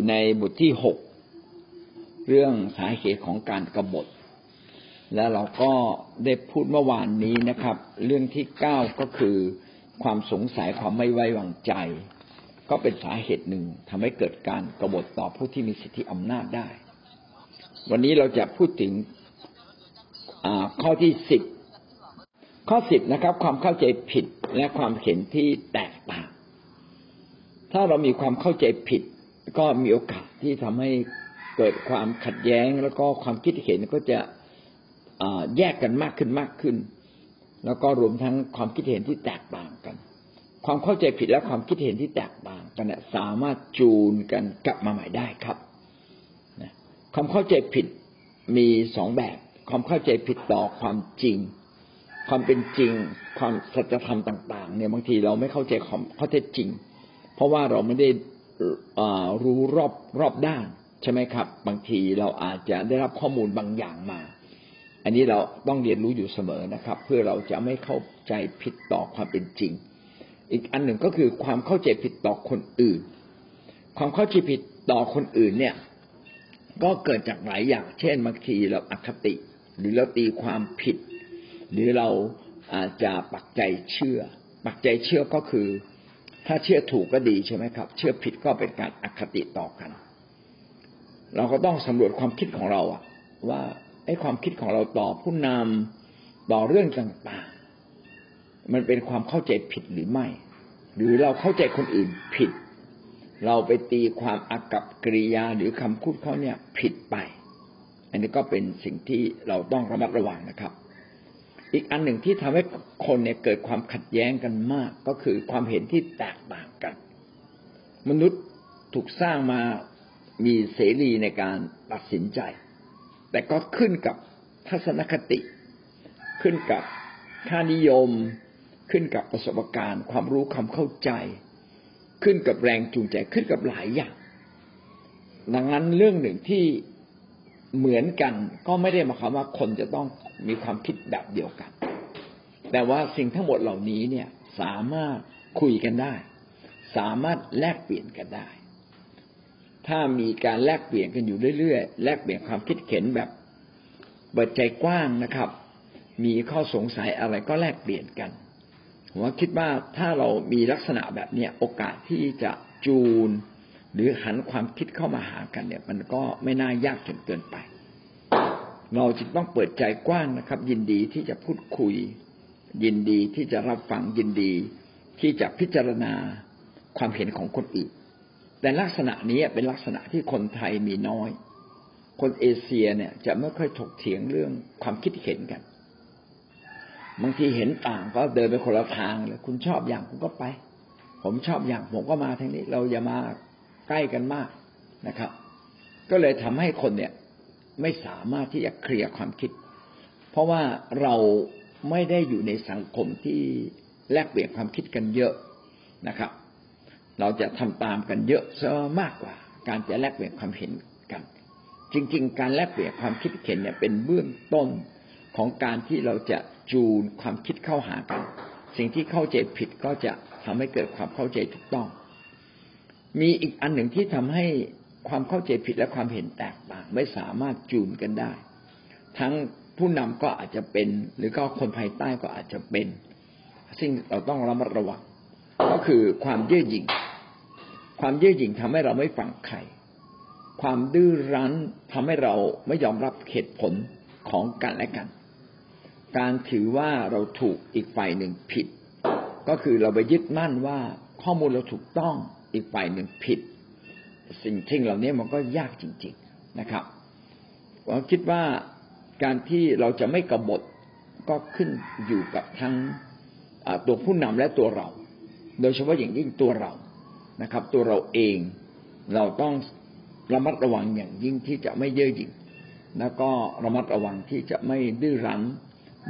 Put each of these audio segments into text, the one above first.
อยู่ในบทที่หกเรื่องสาเหตุของการกรบฏ และเราก็ได้พูดเมื่อวานนี้นะครับ เรื่องที่เก้าก็คือความสงสัยความไม่ไว้วางใจ ก็เป็นสาเหตุหนึ่งทำให้เกิดการกรบฏต่อผู้ที่มีสิทธิอำนาจได้ วันนี้เราจะพูดถึงข้อที่สิบข้อสิบนะครับ ความเข้าใจผิดและความเห็นที่แตกต่าง ถ้าเรามีความเข้าใจผิด ก็มีโอกาสที่ทำให้เกิดความขัดแย้ง แล้วก็ความคิดเห็นก็จะแยกกันมากขึ้นมากขึ้น แล้วก็รวมทั้งความคิดเห็นที่แตกต่างกัน ความเข้าใจผิดและความคิดเห็นที่แตกต่างกันสามารถจูนกันกลับมาใหม่ได้ครับความเข้าใจผิดมีสองแบบ ความเข้าใจผิดต่อความจริง ความเป็นจริง ความสัจธรรมต่าง ๆ เนี่ยบางทีเราไม่เข้าใจความเข้อเท็จจริง เพราะว่าเราไม่ได้ รู้รอบรอบด้านใช่ไหมครับ บางทีเราอาจจะได้รับข้อมูลบางอย่างมา อันนี้เราต้องเรียนรู้อยู่เสมอนะครับ เพื่อเราจะไม่เข้าใจผิดต่อความเป็นจริง อีกอันหนึ่งก็คือความเข้าใจผิดต่อคนอื่น ความเข้าใจผิดต่อคนอื่นเนี่ย ก็เกิดจากหลายอย่าง เช่นบางทีเราอคติ หรือเราตีความผิด หรือเราอาจจะปักใจเชื่อ ปักใจเชื่อก็คือ ถ้าเชื่อถูกก็ดีใช่ไหมครับ เชื่อผิดก็เป็นการอคติต่อกัน เราก็ต้องสำรวจความคิดของเราอะว่าไอ้ความคิดของเราต่อผู้นำต่อเรื่องต่างๆ มันเป็นความเข้าใจผิดหรือไม่ หรือเราเข้าใจคนอื่นผิด เราไปตีความอากับกริยาหรือคำพูดเขาเนี่ยผิดไป อันนี้ก็เป็นสิ่งที่เราต้องระมัดระวังนะครับ อีกอันหนึ่งที่ทำให้คนเนี่ยเกิดความขัดแย้งกันมาก ก็คือความเห็นที่แตกต่างกัน มนุษย์ถูกสร้างมามีเสรีในการตัดสินใจ แต่ก็ขึ้นกับทัศนคติ ขึ้นกับค่านิยม ขึ้นกับประสบการณ์ ความรู้ความเข้าใจ ขึ้นกับแรงจูงใจขึ้นกับหลายอย่าง ดังนั้นเรื่องหนึ่งที่เหมือนกันก็ไม่ได้หมายความว่าคนจะต้อง มีความคิดแบบเดียวกัน แต่ว่าสิ่งทั้งหมดเหล่านี้เนี่ยสามารถคุยกันได้ สามารถแลกเปลี่ยนกันได้ ถ้ามีการแลกเปลี่ยนกันอยู่เรื่อยๆแลกเปลี่ยนความคิดเห็นแบบเปิดใจกว้างนะครับ มีข้อสงสัยอะไรก็แลกเปลี่ยนกันผมว่าคิดว่าถ้าเรามีลักษณะแบบเนี้ยโอกาสที่จะจูน หรือหันความคิดเข้ามาหากันเนี่ย มันก็ไม่น่ายากจนเกินไป เราจึงต้องเปิดใจกว้างนะครับ ยินดีที่จะพูดคุย ยินดีที่จะรับฟังยินดี ที่จะพิจารณาความเห็นของคนอื่น แต่ลักษณะนี้เป็นลักษณะที่คนไทยมีน้อย คนเอเชียเนี่ยจะไม่ค่อยถกเถียงเรื่องความคิดเห็นกัน บางทีเห็นต่างก็เดินไปคนละทางเลยคุณชอบอย่างคุณก็ไป ผมชอบอย่างผมก็มาทางนี้ เราอย่ามาใกล้กันมากนะครับ ก็เลยทำให้คนเนี่ย ไม่สามารถที่จะเคลียร์ความคิด เพราะว่าเราไม่ได้อยู่ในสังคมที่แลกเปลี่ยนความคิดกันเยอะนะครับ เราจะทำตามกันเยอะซะมากกว่า การจะแลกเปลี่ยนความเห็นกัน จริง ๆ การแลกเปลี่ยนความคิดเห็นเนี่ยเป็นเบื้องต้นของการที่เราจะจูนความคิดเข้าหากัน สิ่งที่เข้าใจผิดก็จะทำให้เกิดความเข้าใจถูกต้อง มีอีกอันหนึ่งที่ทำให้ ความเข้าใจผิดและความเห็นแตกต่าง ไม่สามารถจูนกันได้ ทั้งผู้นำก็อาจจะเป็น หรือก็คนภายใต้ก็อาจจะเป็น ซึ่งเราต้องระมัดระวัง ก็คือความเย่อหยิ่ง ความเย่อหยิ่งทำให้เราไม่ฟังใครความดื้อรั้นทำให้เราไม่ยอมรับเหตุผลของกันและกัน การถือว่าเราถูกอีกฝ่ายหนึ่งผิด ก็คือเราไปยึดมั่นว่าข้อมูลเราถูกต้องอีกฝ่ายหนึ่งผิด สิ่งทิ้งเหล่านี้มันก็ยากจริง ๆนะครับผมคิดว่าการที่เราจะไม่กบฏก็ขึ้นอยู่กับทั้งตัวผู้นำและตัวเรา โดยเฉพาะอย่างยิ่งตัวเรานะครับ ตัวเราเองเราต้องระมัดระวังอย่างยิ่งที่จะไม่เย่อหยิ่งแล้วก็ระมัดระวังที่จะไม่ดื้อรั้น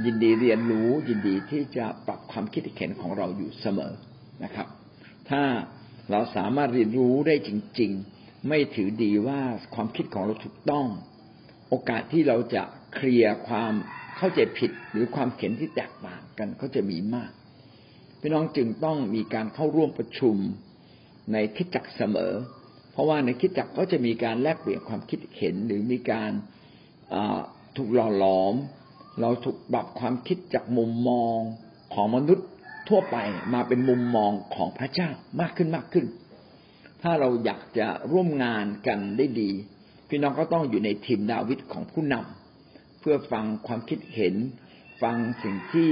ยินดีเรียนรู้ยินดีที่จะปรับความคิดเห็นของเราอยู่เสมอนะครับ ถ้า เราสามารถเรียนรู้ได้จริง ๆ ไม่ถือดีว่าความคิดของเราถูกต้อง โอกาสที่เราจะเคลียร์ความเข้าใจผิดหรือความเข็นที่แตกต่างกันก็จะมีมากพี่น้องจึงต้องมีการเข้าร่วมประชุมในคิดจักเสมอ เพราะว่าในคิดจักก็จะมีการแลกเปลี่ยนความคิดเห็นหรือมีการถูกหล่อหลอม เราถูกปรับความคิดจากมุมมองของมนุษย์ ทั่วไปมาเป็นมุมมองของพระเจ้ามากขึ้นมากขึ้น ถ้าเราอยากจะร่วมงานกันได้ดี พี่น้องก็ต้องอยู่ในทีมดาวิดของผู้นำเพื่อฟังความคิดเห็น ฟังสิ่งที่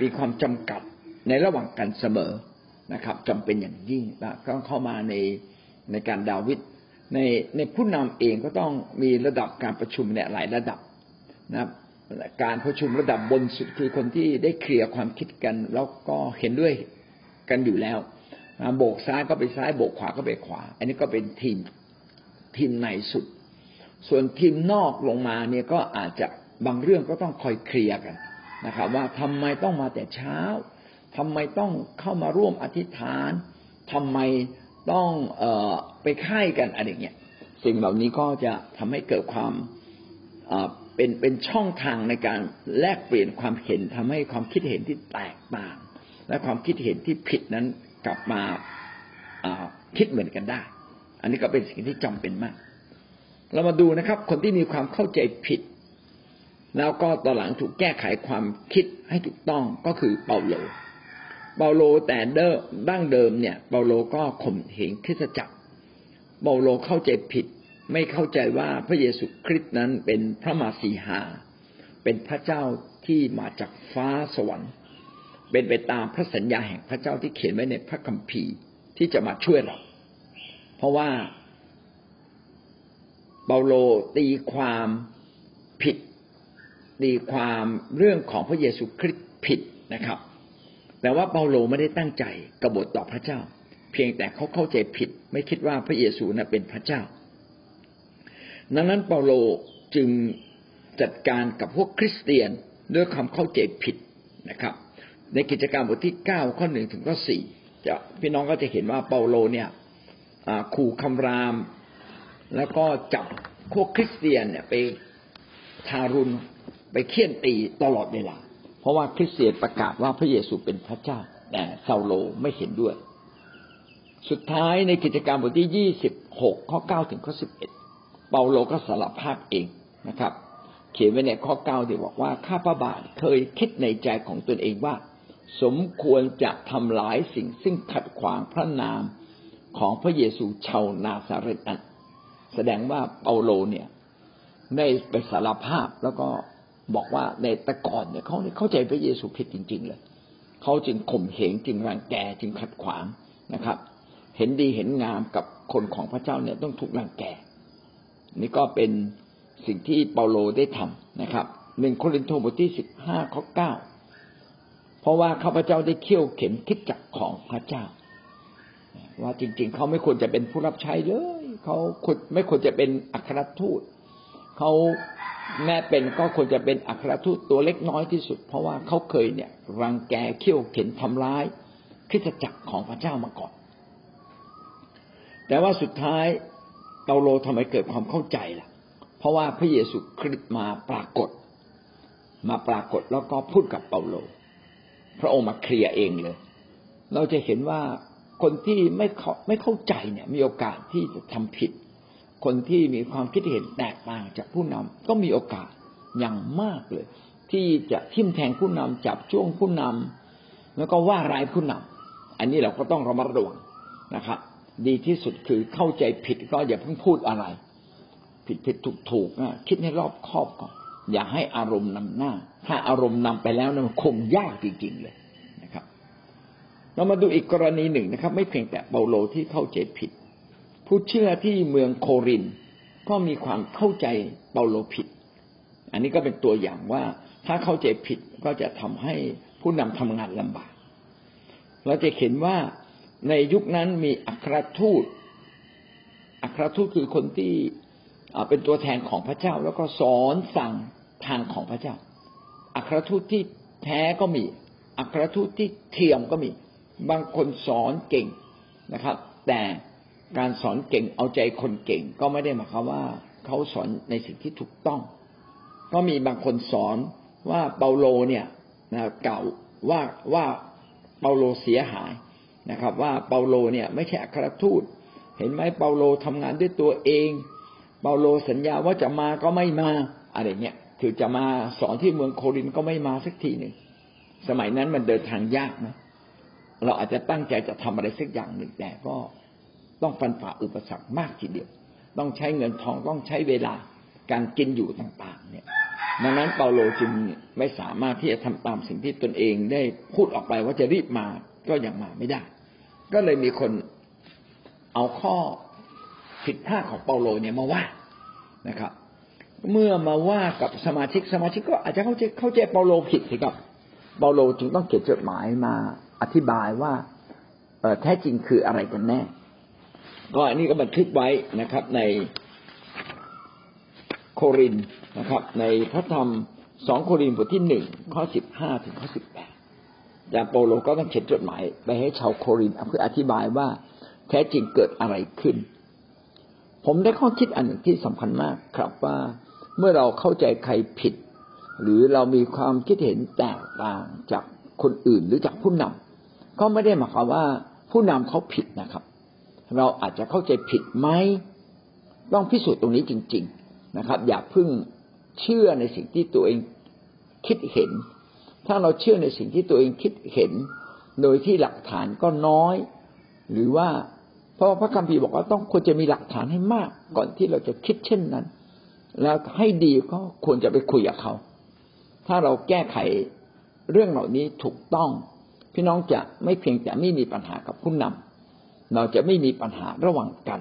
มีความจำกัดในระหว่างกันเสมอนะครับจำเป็นอย่างยิ่งนะก็เข้ามาในในการดาวิดในในผู้นำเองก็ต้องมีระดับการประชุมเนี่ยหลายระดับนะครับ การประชุมระดับบนสุดคือคนที่ได้เคลียร์ความคิดกัน แล้วก็เห็นด้วยกันอยู่แล้วโบกซ้ายก็ไปซ้ายโบกขวาก็ไปขวา อันนี้ก็เป็นทีมทีมในสุด ส่วนทีมนอกลงมาเนี่ยก็อาจจะบางเรื่องก็ต้องคอยเคลียร์กันนะครับว่าทำไมต้องมาแต่เช้าทำไมต้องเข้ามาร่วมอธิษฐานทำไมต้องเออไปค่ายกันอะไรเงี้ยสิ่งเหล่านี้ก็จะทำให้เกิดความ เป็นเป็นช่องทางในการแลกเปลี่ยนความเห็นทำให้ความคิดเห็นที่แตกต่าง และความคิดเห็นที่ผิดนั้นกลับมาคิดเหมือนกันได้ อันนี้ก็เป็นสิ่งที่จำเป็นมาก เรามาดูนะครับ คนที่มีความเข้าใจผิด แล้วก็ต่อหลังถูกแก้ไขความคิดให้ถูกต้องก็คือเปาโล เปาโลแต่เดิมดั้งเดิมเนี่ย เปาโลก็ข่มเหงคริสตจักร เปาโลเข้าใจผิด ไม่เข้าใจว่าพระเยซูคริสต์นั้นเป็นพระมาสีหา เป็นพระเจ้าที่มาจากฟ้าสวรรค์ เป็นไปตามพระสัญญาแห่งพระเจ้าที่เขียนไว้ในพระคัมภีร์ที่จะมาช่วยเรา เพราะว่าเปาโลตีความผิดตีความเรื่องของพระเยซูคริสต์ผิดนะครับ แต่ว่าเปาโลไม่ได้ตั้งใจกบฏต่อพระเจ้า เพียงแต่เขาเข้าใจผิด ไม่คิดว่าพระเยซูนั้นเป็นพระเจ้า ดังนั้นเปาโลจึงจัดการกับพวกคริสเตียนด้วยความเข้าใจผิดนะครับ ในกิจการบทที่เก้าข้อหนึ่งถึงข้อสี่จะพี่น้องก็จะเห็นว่าเปาโลเนี่ยขู่คำราม แล้วก็จับพวกคริสเตียนเนี่ยไปทารุณไปเคี่ยนตีตลอดเวลา เพราะว่าคริสเตียนประกาศว่าพระเยซูเป็นพระเจ้า แต่เซาโลไม่เห็นด้วย สุดท้ายในกิจการบทที่ยี่สิบหกข้อเก้าถึงข้อสิบเอ็ด เปาโลก็สารภาพเองนะครับ เขียนไว้ในข้อเก้าที่บอกว่าข้าพระบาทเคยคิดในใจของตนเองว่า สมควรจะทำลายสิ่งซึ่งขัดขวางพระนามของพระเยซูชาวนาซาเรตันแสดงว่าเปาโลเนี่ยได้ไปสารภาพแล้วก็บอกว่าในแต่ก่อนเนี่ยเขาเข้าใจพระเยซูผิดจริง ๆ เลยเขาจึงข่มเหงจึงรังแกจึงขัดขวางนะครับ เห็นดีเห็นงามกับคนของพระเจ้าเนี่ยต้องถูกรังแก นี่ก็เป็นสิ่งที่เปาโลได้ทำนะครับหนึ่งโครินธ์บทที่สิบห้าข้อเก้าเพราะว่าข้าพเจ้าได้เขี่ยวเข็มคิดจักของพระเจ้า ว่าจริง ๆ เขาไม่ควรจะเป็นผู้รับใช้เลยเขาไม่ควรจะเป็นอัครทูตเขาแม่เป็นก็ควรจะเป็นอัครทูตตัวเล็กน้อยที่สุด เพราะว่าเขาเคยเนี่ยรังแกเขี่ยวเข็นทำร้ายคริสตจักรของพระเจ้ามาก่อน แต่ว่าสุดท้าย เปาโลทำไมเกิดความเข้าใจล่ะ เพราะว่าพระเยซูคริสต์มาปรากฏ มาปรากฏแล้วก็พูดกับเปาโล พระองค์มาเคลียร์เองเลย เราจะเห็นว่าคนที่ไม่ไม่เข้าใจเนี่ย มีโอกาสที่จะทำผิด คนที่มีความคิดเห็นแตกต่างจากผู้นำก็มีโอกาสอย่างมากเลย ที่จะทิ่มแทงผู้นำจับจ้วงผู้นำแล้วก็ว่าร้ายผู้นำอันนี้เราก็ต้องระมัดระวังนะครับ ดีที่สุดคือเข้าใจผิดก็อย่าเพิ่งพูดอะไร ผิดผิดถูกถูกนะคิดให้รอบคอบก่อนอย่าให้อารมณ์นำหน้า ถ้าอารมณ์นำไปแล้วนะมันคงยากจริงๆเลยนะครับ เรามาดูอีกกรณีหนึ่งนะครับ ไม่เพียงแต่เปาโลที่เข้าใจผิด ผู้เชื่อที่เมืองโครินก็มีความเข้าใจเปาโลผิด อันนี้ก็เป็นตัวอย่างว่าถ้าเข้าใจผิดก็จะทำให้ผู้นำทำงานลำบาก เราจะเห็นว่า ในยุคนั้นมีอัครทูต อัครทูตคือคนที่เป็นตัวแทนของพระเจ้า แล้วก็สอนสั่งทางของพระเจ้า อัครทูตที่แท้ก็มี อัครทูตที่เทียมก็มี บางคนสอนเก่งนะครับ แต่การสอนเก่งเอาใจคนเก่งก็ไม่ได้หมายความว่าเขาสอนในสิ่งที่ถูกต้อง ก็มีบางคนสอนว่าเปาโลเนี่ยนะเก่าว่าว่าเปาโลเสียหาย นะครับ ว่าเปาโลเนี่ยไม่ใช่อัครทูต เห็นไหมเปาโลทำงานด้วยตัวเอง เปาโลสัญญาว่าจะมาก็ไม่มาอะไรเงี้ยคือจะมาสอนที่เมืองโครินก็ไม่มาสักทีหนึ่งสมัยนั้นมันเดินทางยากนะเราอาจจะตั้งใจจะทำอะไรสักอย่างหนึ่งแต่ก็ต้องฟันฝ่าอุปสรรคมากทีเดียว ต้องใช้เงินทองต้องใช้เวลาการกินอยู่ต่างๆ เนี่ย ดังนั้นเปาโลจึงไม่สามารถที่จะทำตามสิ่งที่ตนเองได้พูดออกไปว่าจะรีบมาก็ยังมาไม่ได้ ก็เลยมีคนเอาข้อผิดพลาดของเปาโลเนี่ยมาว่านะครับ เมื่อมาว่ากับสมาชิกสมาชิกก็อาจจะเข้าใจเข้าใจเปาโลผิดสิครับเปาโลจึงต้องเขียนจดหมายมาอธิบายว่าแท้จริงคืออะไรกันแน่ ก็อันนี้ก็บันทึกไว้นะครับ ในโครินนะครับ ในพระธรรมสองโครินบทที่หนึ่งข้อสิบห้าถึงข้อสิบแป ดยาโปโลก็ต้องเขียนจดหมายไปให้ชาวโครินเพื่ออธิบายว่าแท้จริงเกิดอะไรขึ้น ผมได้ข้อคิดอันหนึ่งที่สำคัญมากครับว่าเมื่อเราเข้าใจใครผิด หรือเรามีความคิดเห็นแตกต่างจากคนอื่นหรือจากผู้นำก็ไม่ได้หมายความว่าผู้นำเขาผิดนะครับ เราอาจจะเข้าใจผิดไหมต้องพิสูจน์ตรงนี้จริง ๆนะครับ อย่าเพึ่งเชื่อในสิ่งที่ตัวเองคิดเห็น ถ้าเราเชื่อในสิ่งที่ตัวเองคิดเห็น โดยที่หลักฐานก็น้อย หรือว่าเพราะพระคัมภีร์บอกว่าต้องควรจะมีหลักฐานให้มากก่อนที่เราจะคิดเช่นนั้น แล้วให้ดีก็ควรจะไปคุยกับเขา ถ้าเราแก้ไขเรื่องเหล่านี้ถูกต้อง พี่น้องจะไม่เพียงแต่ไม่มีปัญหากับผู้นำเราจะไม่มีปัญหาระหว่างกัน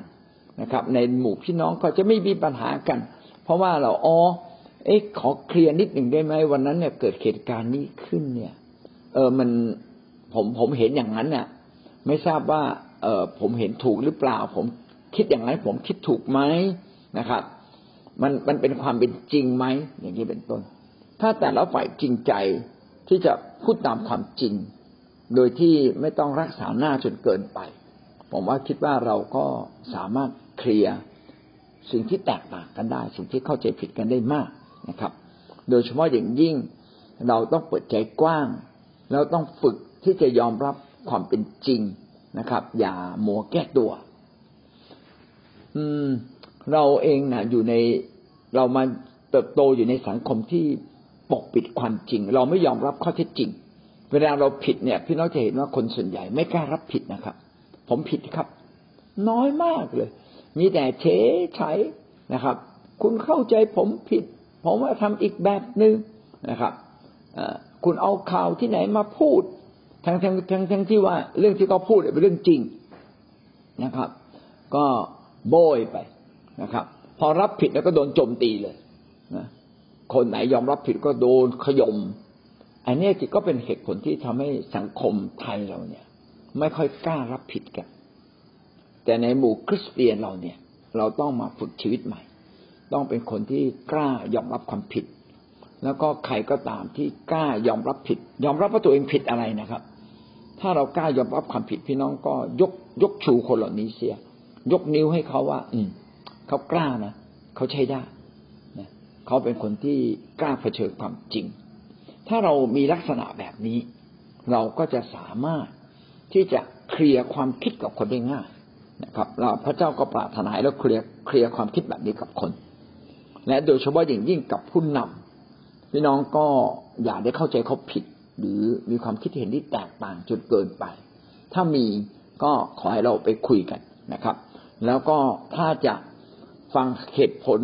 นะครับ ในหมู่พี่น้องก็จะไม่มีปัญหากัน เพราะว่าเราอ๋อ เอ๊ะขอเคลียร์นิดหนึ่งได้ไหมวันนั้นเนี่ยเกิดเหตุการณ์นี้ขึ้นเนี่ย เออมันผมผมเห็นอย่างนั้นเนี่ยไม่ทราบว่า เออผมเห็นถูกหรือเปล่า ผมคิดอย่างนั้น ผมคิดถูกไหมนะครับ มันมันเป็นความเป็นจริงไหมอย่างนี้เป็นต้น ถ้าแต่ละฝ่ายจริงใจที่จะพูดตามความจริง โดยที่ไม่ต้องรักษาหน้าจนเกินไป ผมว่าคิดว่าเราก็สามารถเคลียร์สิ่งที่แตกต่างกันได้ สิ่งที่เข้าใจผิดกันได้มาก นะครับ โดยเฉพาะอย่างยิ่งเราต้องเปิดใจกว้าง เราต้องฝึกที่จะยอมรับความเป็นจริงนะครับ อย่าหมัวแก้ตัว อืม เราเองนะอยู่ในเรามาเติบโตอยู่ในสังคมที่ปกปิดความจริง เราไม่ยอมรับข้อเท็จจริง เวลาเราผิดเนี่ย พี่น้องจะเห็นว่าคนส่วนใหญ่ไม่กล้ารับผิดนะครับ ผมผิดครับ น้อยมากเลย มีแต่เฉยใช้นะครับ คุณเข้าใจผมผิด ผมว่าทำอีกแบบหนึ่งนะครับคุณเอาข่าวที่ไหนมาพูด ทั้งทั้งทั้งทั้งที่ว่าเรื่องที่เขาพูดเป็นเรื่องจริงนะครับ ก็โบยไปนะครับ พอรับผิดแล้วก็โดนโจมตีเลยนะคนไหนยอมรับผิดก็โดนขยม อันนี้ก็เป็นเหตุผลที่ทำให้สังคมไทยเราเนี่ย ไม่ค่อยกล้ารับผิดกัน แต่ในหมู่คริสเตียนเราเนี่ย เราต้องมาฝึกชีวิตใหม่ ต้องเป็นคนที่กล้ายอมรับความผิด แล้วก็ใครก็ตามที่กล้ายอมรับผิด ยอมรับว่าตัวเองผิดอะไรนะครับ ถ้าเรากล้ายอมรับความผิดพี่น้องก็ยกยกชูคนเหล่านี้เสีย ยกนิ้วให้เขาว่า อืมเขากล้านะเขาใช้ได้เขาเป็นคนที่กล้าเผชิญความจริง ถ้าเรามีลักษณะแบบนี้ เราก็จะสามารถที่จะเคลียร์ความคิดกับคนได้ง่ายนะครับ เราพระเจ้าก็ปรารถนาแล้วเคลียร์เคลียร์ความคิดแบบนี้กับคน และโดยเฉพาะอย่างยิ่งกับผู้นำพี่น้องก็อย่าได้เข้าใจเขาผิด หรือมีความคิดเห็นที่แตกต่างจนเกินไป ถ้ามีก็ขอให้เราไปคุยกันนะครับ แล้วก็ถ้าจะฟังเหตุผล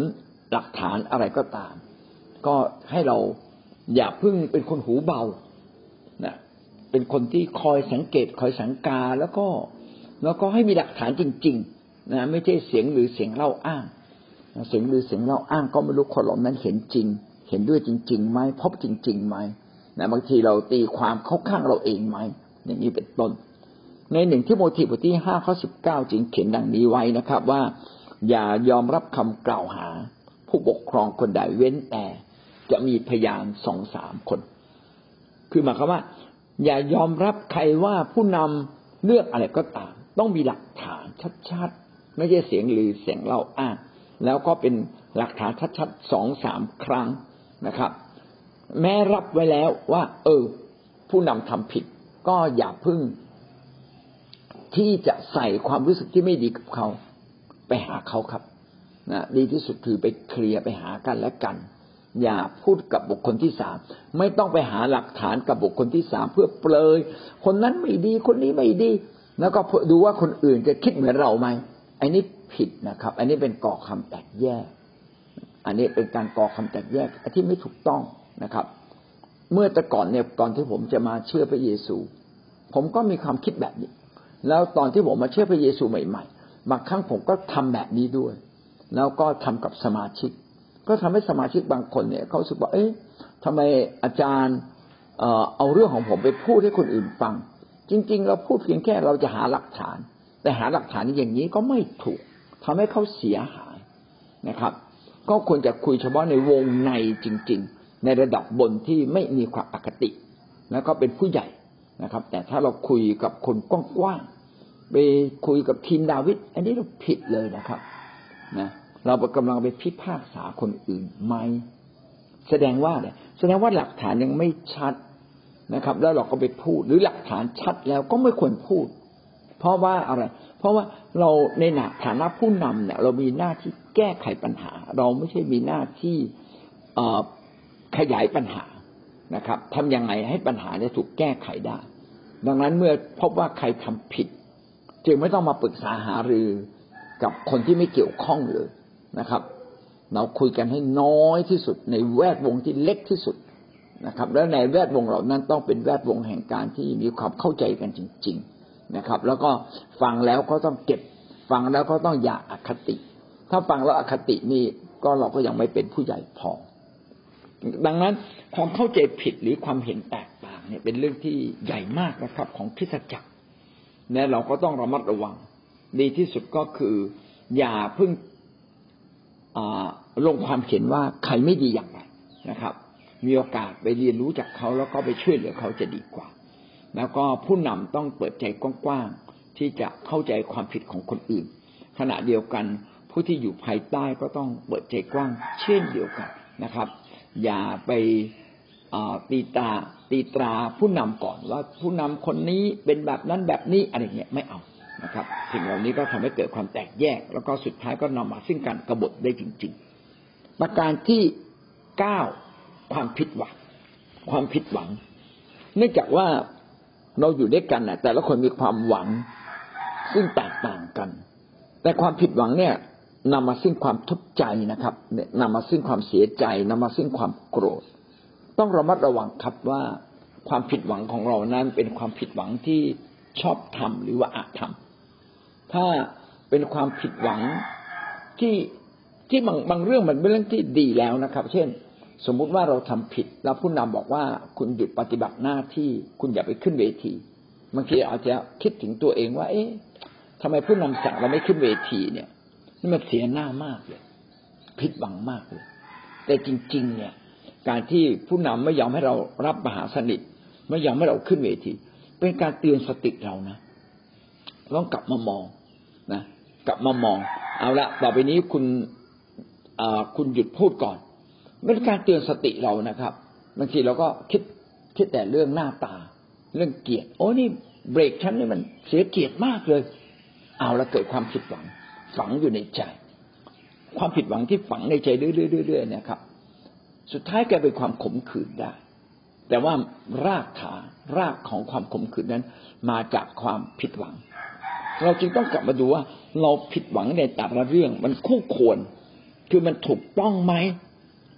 หลักฐานอะไรก็ตาม ก็ให้เราอย่าพึ่งเป็นคนหูเบานะเป็นคนที่คอยสังเกตคอยสังกาแล้วก็แล้วก็ให้มีหลักฐานจริง ๆ นะ ไม่ใช่เสียงหรือเสียงเล่าอ้าง เสียงหรือเสียงเล่าอ้างก็ไม่รู้คนเหล่านั้นเห็นจริง เห็นด้วยจริงๆไหมพบจริงๆไหมนะบางทีเราตีความเข้าข้างเราเองไหมอย่างนี้เป็นต้น ในหนึ่งที่โมทีบทที่ห้าข้อสิบเก้าจึงเขียนดังนี้ไว้นะครับ ว่า อย่ายอมรับคำกล่าวหา ผู้ปกครองคนใดเว้นแต่จะมีพยานสองสามคน คือหมายความว่า อย่ายอมรับใครว่าผู้นำเลือกอะไรก็ตาม ต้องมีหลักฐานชัดๆ ไม่ใช่เสียงหรือเสียงเล่าอ้าง แล้วก็เป็นหลักฐานชัดๆสองสามครั้งนะครับ แม้รับไว้แล้วว่า เออ ผู้นำทำผิด ก็อย่าพึ่ง ที่จะใส่ความรู้สึกที่ไม่ดีกับเขา ไปหาเขาครับนะดีที่สุดคือไปเคลียร์ไปหากันและกัน อย่าพูดกับบุคคลที่สามไม่ต้องไปหาหลักฐานกับบุคคลที่สามเพื่อเปลย คนนั้นไม่ดีคนนี้ไม่ดี แล้วก็ดูว่าคนอื่นจะคิดเหมือนเราไหมไอันนี้ ผิดนะครับ อันนี้เป็นก่อคำแตกแยก อันนี้เป็นการก่อคำแตกแยกที่ไม่ถูกต้องนะครับ เมื่อแต่ก่อนเนี่ยก่อนที่ผมจะมาเชื่อพระเยซู ผมก็มีความคิดแบบนี้ แล้วตอนที่ผมมาเชื่อพระเยซูใหม่ๆบางครั้งผมก็ทำแบบนี้ด้วย แล้วก็ทำกับสมาชิก ก็ทำให้สมาชิกบางคนเนี่ยเขาสึกว่า เอ๊ะทำไมอาจารย์เอาเรื่องของผมไปพูดให้คนอื่นฟัง จริง ๆ เราพูดเพียงแค่เราจะหาหลักฐาน แต่หาหลักฐานอย่างนี้ก็ไม่ถูก ทำให้เขาเสียหายนะครับ ก็ควรจะคุยเฉพาะในวงในจริง ๆ ในระดับบนที่ไม่มีความอคติ แล้วก็เป็นผู้ใหญ่นะครับ แต่ถ้าเราคุยกับคนกว้างๆไปคุยกับทีมดาวิดอันนี้เราผิดเลยนะครับนะเรากำลังไปพิพากษาคนอื่นไหมแสดงว่าเนี่ยแสดงว่าหลักฐานยังไม่ชัดนะครับ แล้วเราก็ไปพูดหรือหลักฐานชัดแล้วก็ไม่ควรพูด เพราะว่าอะไร เพราะว่าเราในฐานะผู้นำเนี่ย เรามีหน้าที่แก้ไขปัญหา เราไม่ใช่มีหน้าที่ขยายปัญหานะครับทำยังไงให้ปัญหาเนี่ยถูกแก้ไขได้ ดังนั้นเมื่อพบว่าใครทำผิด จึงไม่ต้องมาปรึกษาหารือกับคนที่ไม่เกี่ยวข้องเลยนะครับ เราคุยกันให้น้อยที่สุด ในแวดวงที่เล็กที่สุดนะครับ แล้วในแวดวงเหล่านั้นต้องเป็นแวดวงแห่งการที่มีความเข้าใจกันจริง ๆ นะครับ แล้วก็ฟังแล้วก็ต้องเก็บ ฟังแล้วก็ต้องอย่าอคติ ถ้าฟังแล้วอคตินี่ก็เราก็ยังไม่เป็นผู้ใหญ่พอ ดังนั้นความเข้าใจผิดหรือความเห็นแตกต่างเนี่ยเป็นเรื่องที่ใหญ่มากนะครับ ของพิสจักรและเราก็ต้องระมัดระวัง ดีที่สุดก็คือ อย่าเพิ่งลงความเห็นว่าใครไม่ดีอย่างไรนะครับ มีโอกาสไปเรียนรู้จากเขาแล้วก็ไปช่วยเหลือเขาจะดีกว่า แล้วก็ผู้นำต้องเปิดใจกว้างๆที่จะเข้าใจความผิดของคนอื่น ขณะเดียวกันผู้ที่อยู่ภายใต้ก็ต้องเปิดใจกว้าง เช่นเดียวกันนะครับ อย่าไปตีตาตีตราผู้นำก่อนว่าผู้นำคนนี้เป็นแบบนั้นแบบนี้อะไรเงี้ยไม่เอานะครับสิ่งเหล่านี้ก็ทำให้เกิดความแตกแยก แล้วก็สุดท้ายก็นำมาซึ่งการกรบฏได้จริง ๆ ประการที่เก้าความผิดหวัง ความผิดหวัง เนื่องจากว่า เราอยู่ด้วยกันน่ะ แต่ละคนมีความหวังซึ่งแตกต่างกัน แต่ความผิดหวังเนี่ยนำมาซึ่งความทุกข์ใจนะครับนำมาซึ่งความเสียใจนำมาซึ่งความโกรธ ต้องระมัดระวังครับว่าความผิดหวังของเรานั้นเป็นความผิดหวังที่ชอบทำหรือว่าอาจทำถ้าเป็นความผิดหวังที่ที่บางบางเรื่องมันเป็นเรื่องที่ดีแล้วนะครับ เช่น สมมุติว่าเราทำผิด แล้วผู้นำบอกว่าคุณหยุดปฏิบัติหน้าที่คุณอย่าไปขึ้นเวทีบางทีอาจจะคิดถึงตัวเองว่า เอ๊ะทำไมผู้นำสั่งเราไม่ขึ้นเวทีเนี่ยนี่มันเสียหน้ามากเลยผิดหวังมากเลย แต่จริง ๆ เนี่ย การที่ผู้นำไม่ยอมให้เรารับมหาสนิทไม่ยอมให้เราขึ้นเวที เป็นการเตือนสติเรานะต้องกลับมามองนะกลับมามอง เอาละต่อไปนี้คุณคุณหยุดพูดก่อน เป็นการเตือนสติเรานะครับบางทีเราก็คิดคิดแต่เรื่องหน้าตา เรื่องเกียรติโอ้นี่เบรกฉันนี่มันเสียเกียรติมากเลย เอาละเกิดความผิดหวัง ฝังอยู่ในใจ ความผิดหวังที่ฝังในใจเรื่อยๆเนี่ยครับ สุดท้ายแกเป็นความขมขื่นได้ แต่ว่ารากฐานรากของความขมขื่นนั้น มาจากความผิดหวัง เราจึงต้องกลับมาดูว่า เราผิดหวังในแต่ละเรื่องมันคู่ควร คือมันถูกต้องไหม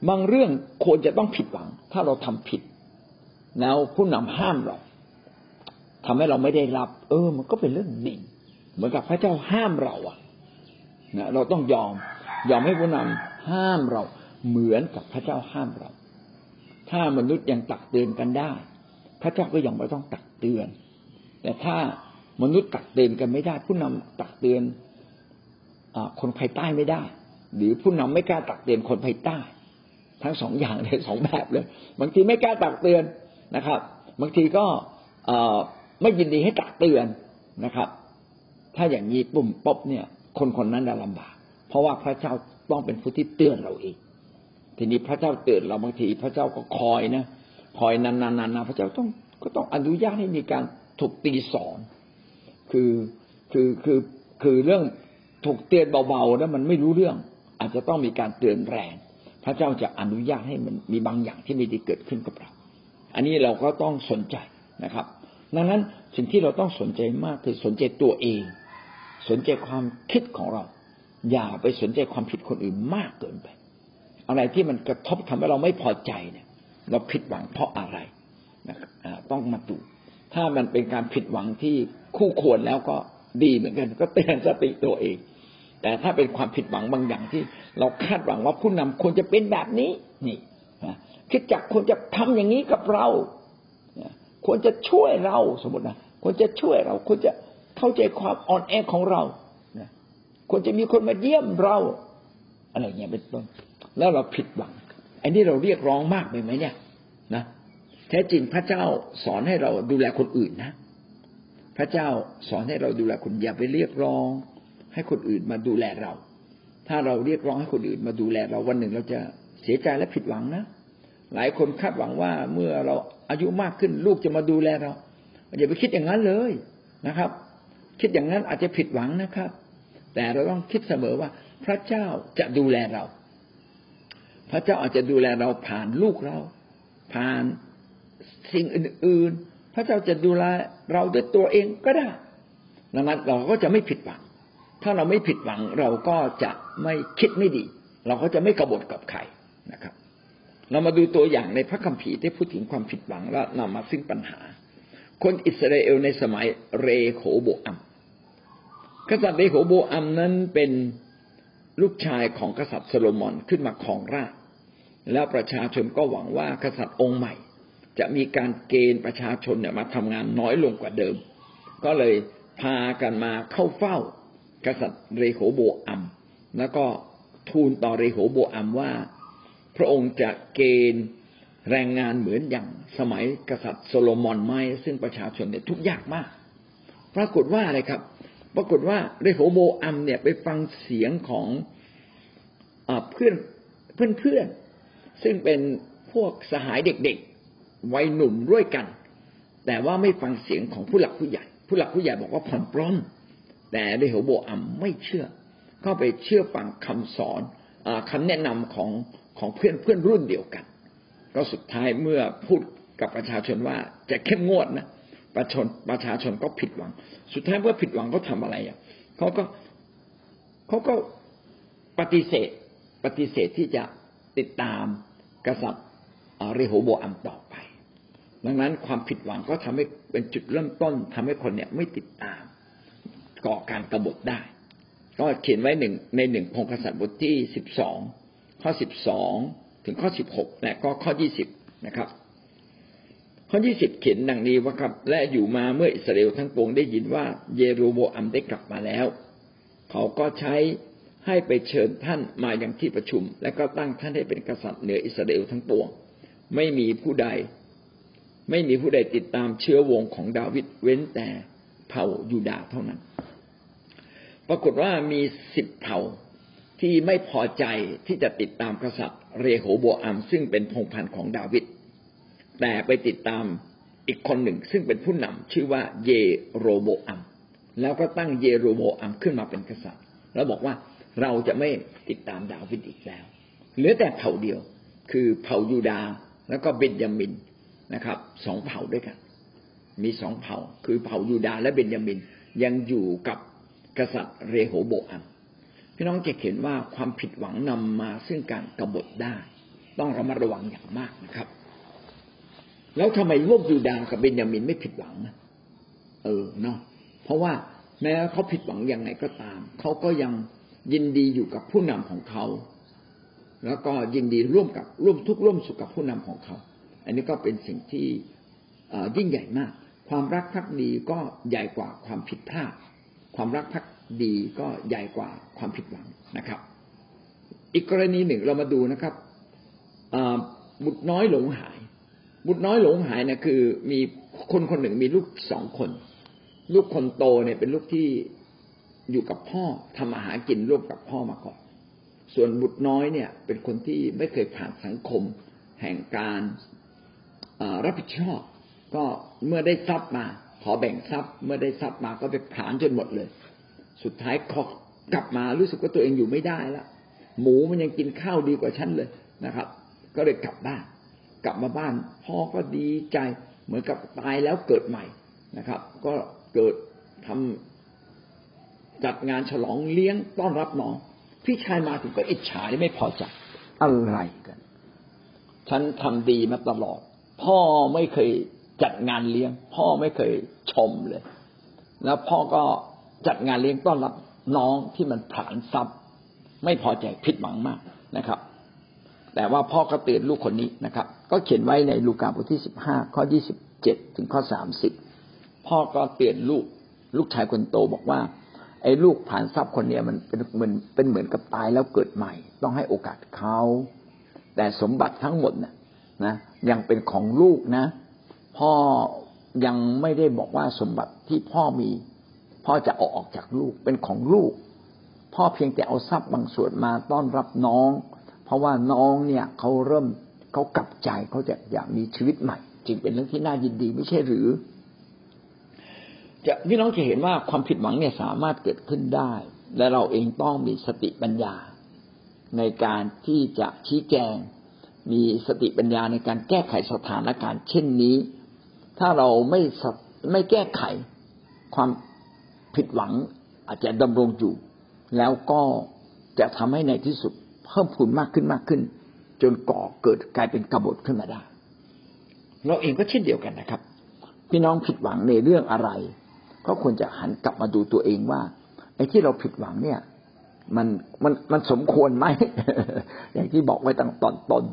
บางเรื่องควรจะต้องผิดหวัง ถ้าเราทำผิด แล้วผู้นำห้ามเราทำให้เราไม่ได้รับ เออ มันก็เป็นเรื่องดีเหมือนกับพระเจ้าห้ามเราอะนะเราต้องยอม ยอมให้ผู้นำห้ามเรา เหมือนกับพระเจ้าห้ามเรา ถ้ามนุษย์ยังตักเตือนกันได้ พระเจ้าก็ยังไม่ต้องตักเตือน แต่ถ้ามนุษย์ตักเตือนกันไม่ได้ ผู้นำตักเตือนอคนภายใต้ไม่ได้ หรือผู้นำไม่กล้าตักเตือนคนภายใต้ ทั้งสองอย่างเลยสองแบบเลย บางทีไม่กล้าตักเตือนนะครับ บางทีก็ไม่ยินดีให้ตักเตือนนะครับ ถ้าอย่างนี้ปุ่มป๊บเนี่ย คนคนนั้นจะลำบาก เพราะว่าพระเจ้าต้องเป็นผู้ที่เตือนเราเองทีนี้พระเจ้าเตือนเราบางทีพระเจ้าก็คอยนะคอยนานๆๆพระเจ้าต้องก็ต้องอนุญาตให้มีการถูกตีสอน คือคือคือคือเรื่องถูกเตือนเบาๆแล้วมันไม่รู้เรื่อง อาจจะต้องมีการเตือนแรง พระเจ้าจะอนุญาตให้มันมีบางอย่างที่ไม่ดีเกิดขึ้นกับเรา อันนี้เราก็ต้องสนใจนะครับ ดังนั้นสิ่งที่เราต้องสนใจมากคือสนใจตัวเอง สนใจความคิดของเรา อย่าไปสนใจความผิดคนอื่นมากเกินไป อะไรที่มันกระทบทำให้เราไม่พอใจเนี่ย เราผิดหวังเพราะอะไรนะครับต้องมาดูถ้ามันเป็นการผิดหวังที่คู่ควรแล้วก็ดีเหมือนกัน ก็เตือนสติตัวเอง แต่ถ้าเป็นความผิดหวังบางอย่างที่ เราคาดหวังว่าผู้นำควรจะเป็นแบบนี้นี่คิดจักควรจะทำอย่างนี้กับเราควรจะช่วยเราสมมตินะควรจะช่วยเรา ควรจะเข้าใจความอ่อนแอของเราควรจะมีคนมาเยี่ยมเรา อะไรเงี้ยเป็นต้น แล้วเราผิดหวัง อันนี้เราเรียกร้องมากไปไหมเนี่ยนะแท้จริงพระเจ้าสอนให้เราดูแลคนอื่นนะ พระเจ้าสอนให้เราดูแลคนอย่าไปเรียกร้อง ให้คนอื่นมาดูแลเรา ถ้าเราเรียกร้องให้คนอื่นมาดูแลเราวันหนึ่งเราจะเสียใจและผิดหวังนะ หลายคนคาดหวังว่าเมื่อเราอายุมากขึ้นลูกจะมาดูแลเราอย่าไปคิดอย่างนั้นเลยนะครับ คิดอย่างนั้นอาจจะผิดหวังนะครับ แต่เราต้องคิดเสมอว่า พระเจ้าจะดูแลเรา พระเจ้าอาจจะดูแลเราผ่านลูกเรา ผ่านสิ่งอื่น ๆ พระเจ้าจะดูแลเราด้วยตัวเองก็ได้ดังนั้นเราก็จะไม่ผิดหวัง ถ้าเราไม่ผิดหวังเราก็จะไม่คิดไม่ดี เราก็จะไม่กบฏกับใครนะครับ เรามาดูตัวอย่างในพระคัมภีร์ที่พูดถึงความผิดหวังและนำมาซึ่งปัญหา คนอิสราเอลในสมัยเรโขโบอัมกษัตริย์เรโขโบอัมนั้นเป็นลูกชายของกษัตริย์โซโลมอนขึ้นมาครองราชแล้วประชาชนก็หวังว่ากษัตริย์องค์ใหม่ จะมีการเกณฑ์ประชาชนเนี่ยมาทำงานน้อยลงกว่าเดิม ก็เลยพากันมาเข้าเฝ้า กษัตริย์เรโหโบอัมแล้วก็ทูลต่อเรโหโบอัมว่า พระองค์จะเกณฑ์แรงงานเหมือนอย่างสมัยกษัตริย์โซโลมอนไหมซึ่งประชาชนเนี่ยทุกยากมาก ปรากฏว่าอะไรครับ ปรากฏว่าเรโหโบอัมเนี่ยไปฟังเสียงของเพื่อนเพื่อนเพื่อนซึ่งเป็นพวกสหายเด็กๆวัยหนุ่มด้วยกัน แต่ว่าไม่ฟังเสียงของผู้หลักผู้ใหญ่ ผู้หลักผู้ใหญ่บอกว่าผ่อนปลอม แต่เดโฮโบอัมไม่เชื่อ ก็ไปเชื่อฟังคำสอนอคำแนะนำของของเพื่อนเพื่อนรุ่นเดียวกัน ก็สุดท้ายเมื่อพูดกับประชาชนว่าจะเข้มงวดนะประชนประชาชนก็ผิดหวัง สุดท้ายเมื่อผิดหวังเขาทาอะไรอะเขาก็เขาก็ปฏิเสธปฏิเสธที่จะติดตามกษัตริย์เรโฮโบอัมต่อไป ดังนั้นความผิดหวังก็ทำให้เป็นจุดเริ่มต้นทำให้คนเนี่ยไม่ติดตาม ก่อการกรบฏได้ ก็เขียนไว้หนึ่งในหนึ่งพงศษัตริย์บทที่สิบสองข้อสิบสองถึงข้อสิบหกและก็ข้อยี่สิบนะครับ ข้อยี่สิบเขียนดังนี้ว่าครับ และอยู่มาเมื่ออิสราเอลทั้งปวงได้ยินว่า เยโรโบอัมได้กลับมาแล้ว เขาก็ใช้ให้ไปเชิญท่านมาอย่างที่ประชุม และก็ตั้งท่านให้เป็นกษัตริย์เหนืออิสราเอลทั้งปวง ไม่มีผู้ใด ไม่มีผู้ใดติดตามเชื้อวงของดาวิดเว้นแต่เผ่ายูดาเท่านั้น ปรากฏว่ามีสิบเผ่าที่ไม่พอใจที่จะติดตามกษัตริย์เรโหโบอัมซึ่งเป็นพงพันธ์ของดาวิดแต่ไปติดตามอีกคนหนึ่ง ซึ่งเป็นผู้นำชื่อว่าเยโรโบอัมแล้วก็ตั้งเยโรโบอัมขึ้นมาเป็นกษัตริย์ แล้วบอกว่าเราจะไม่ติดตามดาวิดอีกแล้ว เหลือแต่เผ่าเดียวคือเผ่ายูดาแล้วก็เบนยามินนะครับสองเผ่าด้วยกัน มีสองเผ่า คือเผ่ายูดาและเบนยามินยังอยู่กับ กษัตริย์เรโหโบอัมพี่น้องจะเห็นว่าความผิดหวังนำมาซึ่งการกรบฏได้ ต้องระมัดระวังอย่างมากนะครับ แล้วทำไมพวกยูดาห์กับเบนยามินไม่ผิดหวังนะเออเนาะเพราะว่าแม้เขาผิดหวังยังไงก็ตาม เขาก็ยังยินดีอยู่กับผู้นำของเขา แล้วก็ยินดีร่วมกับร่วมทุกข์ร่วมสุขกับผู้นำของเขา อันนี้ก็เป็นสิ่งที่ยิ่งใหญ่มาก ความรักพักดีก็ใหญ่กว่าความผิดพลาด ความรักพักดีก็ใหญ่กว่าความผิดหวังนะครับ อีกกรณีหนึ่งเรามาดูนะครับบุตรน้อยหลงหาย บุตรน้อยหลงหายนะคือมีคนคนหนึ่งมีลูกสองคน ลูกคนโตเนี่ยเป็นลูกที่อยู่กับพ่อทำอาหารกินร่วมกับพ่อมาก่อน ส่วนบุตรน้อยเนี่ย เป็นคนที่ไม่เคยผ่านสังคม แห่งการรับผิดชอบ ก็เมื่อได้ทรัพย์มา ขอแบ่งทรัพย์เมื่อได้ทรัพย์มาก็ไปผลาญจนหมดเลย สุดท้ายขอกลับมารู้สึกว่าตัวเองอยู่ไม่ได้ล้วหมูมันยังกินข้าวดีกว่าฉันเลยนะครับ ก็เลยกลับบ้าน กลับมาบ้านพ่อก็ดีใจ เหมือนกับตายแล้วเกิดใหม่นะครับ ก็เกิดทำจัดงานฉลองเลี้ยงต้อนรับน้อง พี่ชายมาถึงก็อิจฉาที่ไม่พอใจอะไรกัน ฉันทำดีมาตลอด พ่อไม่เคย จัดงานเลี้ยง พ่อไม่เคยชมเลย แล้วพ่อก็จัดงานเลี้ยงต้อนรับน้องที่มันผลานทรัพย์ ไม่พอใจผิดหวังมากนะครับ แต่ว่าพ่อก็เตือนลูกคนนี้นะครับ ก็เขียนไว้ในลูกาบทที่สิบห้าข้อยี่สิบเจ็ดถึงข้อสามสิบพ่อก็เตือนลูกลูกชายคนโตบอกว่า ไอ้ลูกผ่านทรัพย์คนเนี้ยมันเป็นเหมือนเป็นเหมือนกับตายแล้วเกิดใหม่ ต้องให้โอกาสเขาแต่สมบัติทั้งหมดนะนะยังเป็นของลูกนะ พ่อยังไม่ได้บอกว่าสมบัติที่พ่อมี พ่อจะเอาออกจากลูกเป็นของลูก พ่อเพียงแต่เอาทรัพย์บางส่วนมาต้อนรับน้อง เพราะว่าน้องเนี่ยเขาเริ่มเขากลับใจเขาจะอยากมีชีวิตใหม่ จึงเป็นเรื่องที่น่ายินดีไม่ใช่หรือ จะพี่น้องจะเห็นว่าความผิดหวังเนี่ยสามารถเกิดขึ้นได้ และเราเองต้องมีสติปัญญา ในการที่จะชี้แจง มีสติปัญญาในการแก้ไขสถานการณ์เช่นนี้ ถ้าเราไม่ไม่แก้ไขความผิดหวังอาจจะดำรงอยู่ แล้วก็จะทำให้ในที่สุดเพิ่มพูนมากขึ้นมากขึ้น จนก่อเกิดกลายเป็นกบฏขึ้นมาได้ เราเองก็เช่นเดียวกันนะครับ พี่น้องผิดหวังในเรื่องอะไร ก็ควรจะหันกลับมาดูตัวเองว่าไอ้ที่เราผิดหวังเนี่ย มันมันมันสมควรไหม อย่างที่บอกไว้ตั้งตอนต้น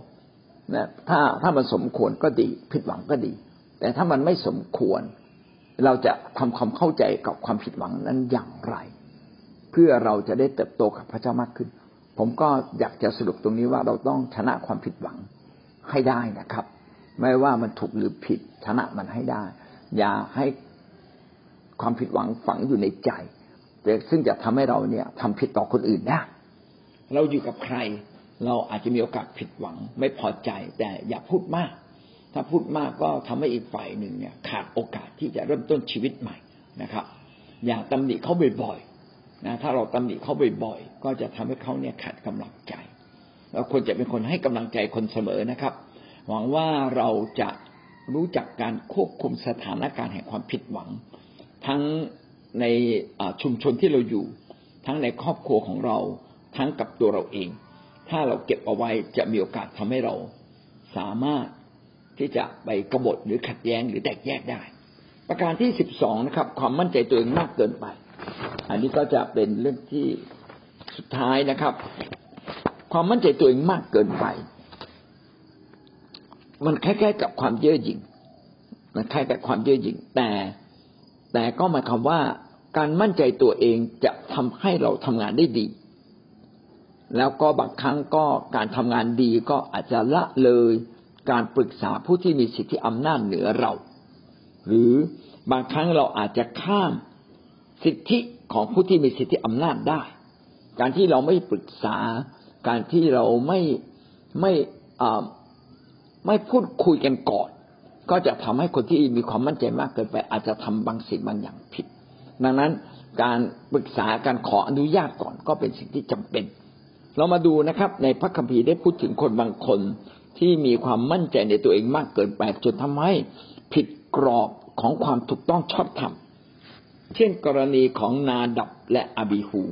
นะถ้าถ้ามันสมควรก็ดี ผิดหวังก็ดี แต่ถ้ามันไม่สมควร เราจะทำความเข้าใจกับความผิดหวังนั้นอย่างไร เพื่อเราจะได้เติบโตกับพระเจ้ามากขึ้น ผมก็อยากจะสรุปตรงนี้ว่าเราต้องชนะความผิดหวังให้ได้นะครับ ไม่ว่ามันถูกหรือผิดชนะมันให้ได้ อย่าให้ความผิดหวังฝังอยู่ในใจซึ่งจะทำให้เราเนี่ยทำผิดต่อคนอื่นได้เราอยู่กับใคร เราอาจจะมีโอกาสผิดหวังไม่พอใจ แต่อย่าพูดมาก ถ้าพูดมากก็ทำให้อีกฝ่ายหนึ่งเนี่ย ขาดโอกาสที่จะเริ่มต้นชีวิตใหม่นะครับ อย่าตำหนิเขาบ่อยๆนะถ้าเราตำหนิเขาบ่อยๆก็จะทำให้เขาเนี่ยขาดกำลังใจเราควรจะเป็นคนให้กำลังใจคนเสมอนะครับ หวังว่าเราจะรู้จักการควบคุมสถานการณ์แห่งความผิดหวัง ทั้งในชุมชนที่เราอยู่ ทั้งในครอบครัวของเราทั้งกับตัวเราเอง ถ้าเราเก็บเอาไว้จะมีโอกาสทำให้เราสามารถ ที่จะไปกบฏหรือขัดแย้งหรือแตกแยกได้ ประการที่สิบสองนะครับ ความมั่นใจตัวเองมากเกินไป อันนี้ก็จะเป็นเรื่องที่สุดท้ายนะครับ ความมั่นใจตัวเองมากเกินไป มันคล้ายๆกับความเย่อหยิ่งมันคล้ายกับความเย่อหยิ่งแต่ แต่ก็หมายความว่าการมั่นใจตัวเองจะทำให้เราทำงานได้ดี แล้วก็บางครั้งก็การทำงานดีก็อาจจะละเลย การปรึกษาผู้ที่มีสิทธิอำนาจเหนือเรา หรือบางครั้งเราอาจจะข้ามสิทธิของผู้ที่มีสิทธิอำนาจได้ การที่เราไม่ปรึกษา การที่เราไม่ไม่ไม่พูดคุยกันก่อน ก็จะทำให้คนที่มีความมั่นใจมากเกินไป อาจจะทำบางสิ่งบางอย่างผิด ดังนั้นการปรึกษาการขออนุญาตก่อนก็เป็นสิ่งที่จำเป็น เรามาดูนะครับ ในพระคัมภีร์ได้พูดถึงคนบางคน ที่มีความมั่นใจในตัวเองมากเกินไปจนทำให้ผิดกรอบของความถูกต้องชอบธรรมเช่นกรณีของนาดับและอบีฮู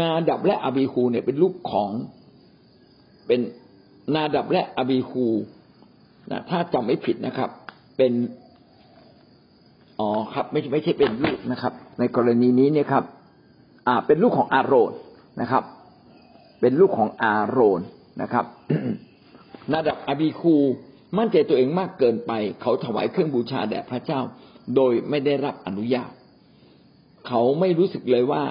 นาดับและอบีฮูเนี่ยเป็นลูกของเป็นนาดับและอบีฮูนะถ้าจำไม่ผิดนะครับ เป็นอ๋อครับ ไม่ไม่ใช่เป็นลูกนะครับ ในกรณีนี้เนี่ยครับ อ่า เป็นลูกของอาโรนนะครับ เป็นลูกของอาโรนนะครับ นาดับอบีคู มั่นใจตัวเองมากเกินไป เขาถวายเครื่องบูชาแด่พระเจ้า โดยไม่ได้รับอนุญาต เขาไม่รู้สึกเลยว่า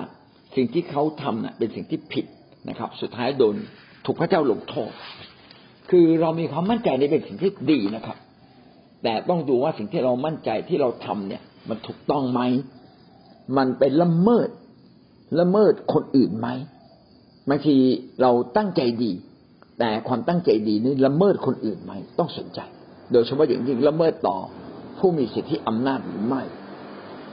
สิ่งที่เขาทำน่ะเป็นสิ่งที่ผิดนะครับ สุดท้ายโดนถูกพระเจ้าลงโทษ คือเรามีความมั่นใจในเป็นสิ่งที่ดีนะครับ แต่ต้องดูว่าสิ่งที่เรามั่นใจที่เราทำเนี่ย มันถูกต้องไหม มันเป็นละเมิดละเมิดคนอื่นไหมบางทีเราตั้งใจดี แต่ความตั้งใจดีนี่ละเมิดคนอื่นไหมต้องสนใจ โดยเฉพาะอย่างยิ่งละเมิดต่อผู้มีสิทธิอำนาจหรือไม่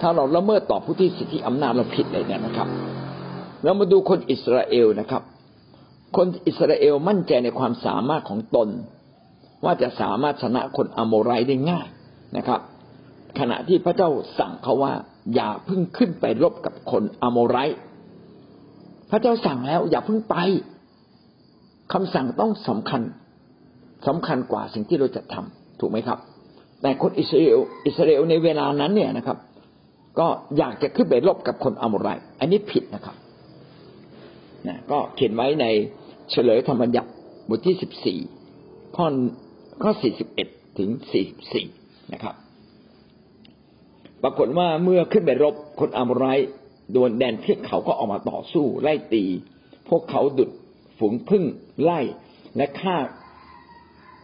ถ้าเราละเมิดต่อผู้ที่สิทธิอำนาจเราผิดเลยเนี่ยนะครับ เรามาดูคนอิสราเอลนะครับ คนอิสราเอลมั่นใจในความสามารถของตน ว่าจะสามารถชนะคนอโมไรได้ง่ายนะครับ ขณะที่พระเจ้าสั่งเขาว่า อย่าพิ่งขึ้นไปรบกับคนอโมไรพระเจ้าสั่งแล้ว อย่าพิ่งไป คำสั่งต้องสำคัญสำคัญกว่าสิ่งที่เราจะทำถูกไหมครับ แต่คนอิสราเอลอิสราเอลในเวลานั้นเนี่ยนะครับ ก็อยากจะขึ้นไปรบกับคนอโมไรอันนี้ผิดนะครับนะก็เขียนไว้ในเฉลยธรรมบัญญัติบทที่สิบสี่ข้อข้อสี่สิบเอ็ดถึงสี่สิบสี่นะครับ ปรากฏว่าเมื่อขึ้นไปรบคนอามไรโดนแดนเทือกเขาก็ออกมาต่อสู้ไล่ตี พวกเขาดุด ฝูงพึ่งไล่และฆ่า